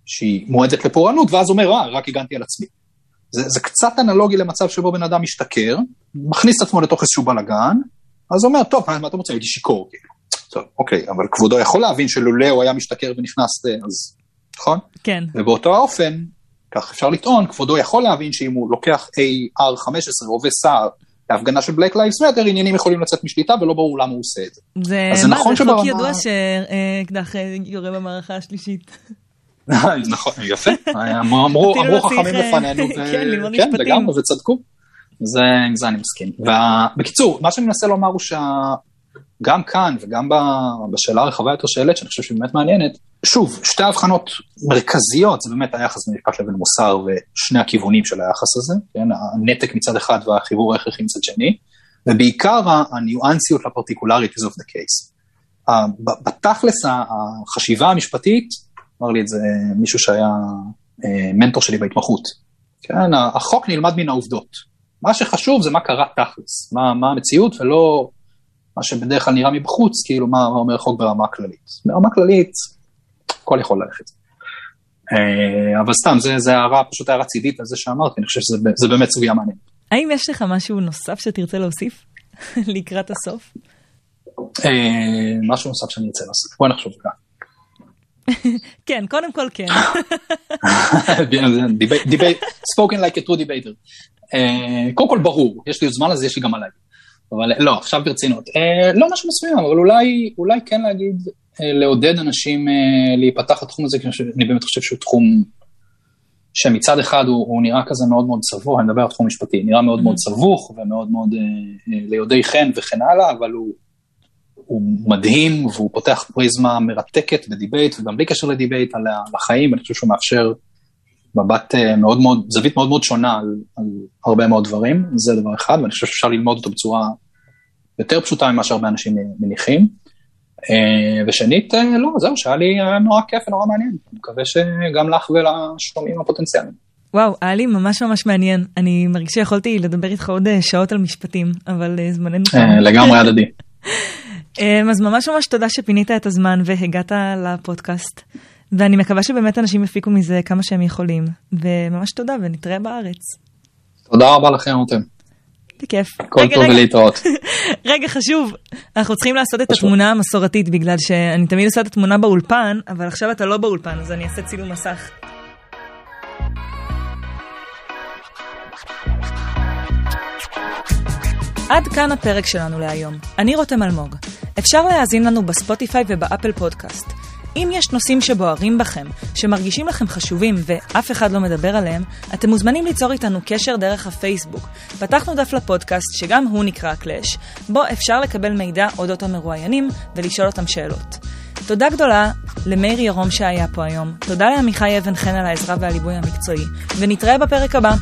S2: שהיא מועדת לפורענות, ואז אומר, אה, רק הגנתי על עצמי. זה, זה קצת אנלוגי למצב שבו בן אדם משתכר, מכניס את עצמו לתוך איזשהו בלאגן, אז אומר, טוב, מה אתה רוצה, הייתי שיכור, כאילו. טוב, אוקיי, אבל כבודו יכול להבין שלולא הוא היה משתכר ונכנס, אז, נכון?
S1: כן.
S2: ובאותו האופן, כך אפשר לטעון, כבודו יכול להבין שאם הוא לוקח AR-15, רובה סער, להפגנה של Black Lives Matter, עניינים יכולים לצאת משליטה ולא ברור למה הוא עושה את זה.
S1: זה,
S2: אז זה
S1: מה,
S2: נכון
S1: זה חוק
S2: שברמה-
S1: ידוע שאקדח אה, יורה במערכה השלישית.
S2: נכון, יפה, אמרו אמרו חכמים
S1: אה,
S2: לפנינו, ו-
S1: כן,
S2: כן. לגמרי, וצדקו. זה, עם זה אני מסכים. בקיצור, מה שאני מנסה לומר הוא שגם כאן וגם בשאלה הרחבה יותר שהעלית, שאני חושב שהיא באמת מעניינת, שוב, שתי הבחנות מרכזיות, זה באמת היחס בין משפט לבין מוסר ושני הכיוונים של היחס הזה, כן, הנתק מצד אחד והחיבור ההכרחי מצד שני, ובעיקר הניואנסיות לפרטיקולריטיז of the case. בתכלס החשיבה המשפטית, אמר לי את זה מישהו שהיה אה, מנטור שלי בהתמחות, כן, החוק נלמד מן העובדות. מה שחשוב זה מה קרה תכלס, מה, מה המציאות ולא מה שבדרך כלל נראה מבחוץ, כאילו מה, מה אומר החוק ברמה כללית. ברמה כללית, הכל יכול ללכת. אה, אבל סתם, זה, זה הערה, פשוט הערה צידית על זה שאמרתי, אני חושב שזה באמת סוגיה מעניינת.
S1: האם יש לך משהו נוסף שתרצה להוסיף לקראת הסוף?
S2: אה, משהו נוסף שאני רוצה לעשות, בואי נחשוב כאן.
S1: כן, קודם כל כן.
S2: דיבייט, spoken like a true debater. אה, קודם כל ברור, יש לי עוד זמן אז יש לי גם עליי. אבל לא, עכשיו ברצינות. אה, לא משהו מסוים, אבל אולי, אולי כן להגיד, אה, לעודד אנשים אה, להיפתח לתחום הזה, כי אני באמת חושב שהוא תחום שמצד אחד הוא, הוא נראה כזה מאוד מאוד סבוך, אני מדבר על תחום משפטי, נראה מאוד מאוד סבוך ומאוד מאוד אה, אה, ליודעי חן וכן הלאה, אבל הוא, הוא מדהים והוא פותח פריזמה מרתקת בדיבייט, וגם בלי קשר לדיבייט על החיים, אני חושב שהוא מאפשר מבט אה, מאוד מאוד, זווית מאוד מאוד שונה על, על הרבה מאוד דברים, זה דבר אחד, ואני חושב שאפשר ללמוד אותו בצורה יותר פשוטה ממה שהרבה אנשים מניחים. אה, ושנית, אה, לא, זהו, שהיה לי נורא כיף ונורא מעניין. אני מקווה שגם לך ולשומעים הפוטנציאליים.
S1: וואו, היה לי ממש ממש מעניין. אני מרגישה שיכולתי לדבר איתך עוד אה, שעות על משפטים, אבל זמננו
S2: לגמרי הדדי.
S1: אז ממש ממש תודה שפינית את הזמן והגעת לפודקאסט. ואני מקווה שבאמת אנשים יפיקו מזה כמה שהם יכולים. וממש תודה, ונתראה בארץ.
S2: תודה רבה לכם, רותם.
S1: בכיף.
S2: כל
S1: רגע,
S2: טוב
S1: רגע,
S2: ולהתראות.
S1: רגע, חשוב. אנחנו צריכים לעשות את
S2: חשוב.
S1: התמונה המסורתית, בגלל שאני תמיד עושה את התמונה באולפן, אבל עכשיו אתה לא באולפן, אז אני אעשה צילום מסך. עד כאן הפרק שלנו להיום. אני רותם אלמוג. אפשר להאזין לנו בספוטיפיי ובאפל פודקאסט. אם יש נושאים שבוערים בכם, שמרגישים לכם חשובים ואף אחד לא מדבר עליהם, אתם מוזמנים ליצור איתנו קשר דרך הפייסבוק. פתחנו דף לפודקאסט, שגם הוא נקרא קלאש, בו אפשר לקבל מידע אודות המרואיינים ולשאול אותם שאלות. תודה גדולה למאיר ירום שהיה פה היום, תודה לעמיחי אבן חן על העזרה והליווי המקצועי, ונתראה בפרק הבא.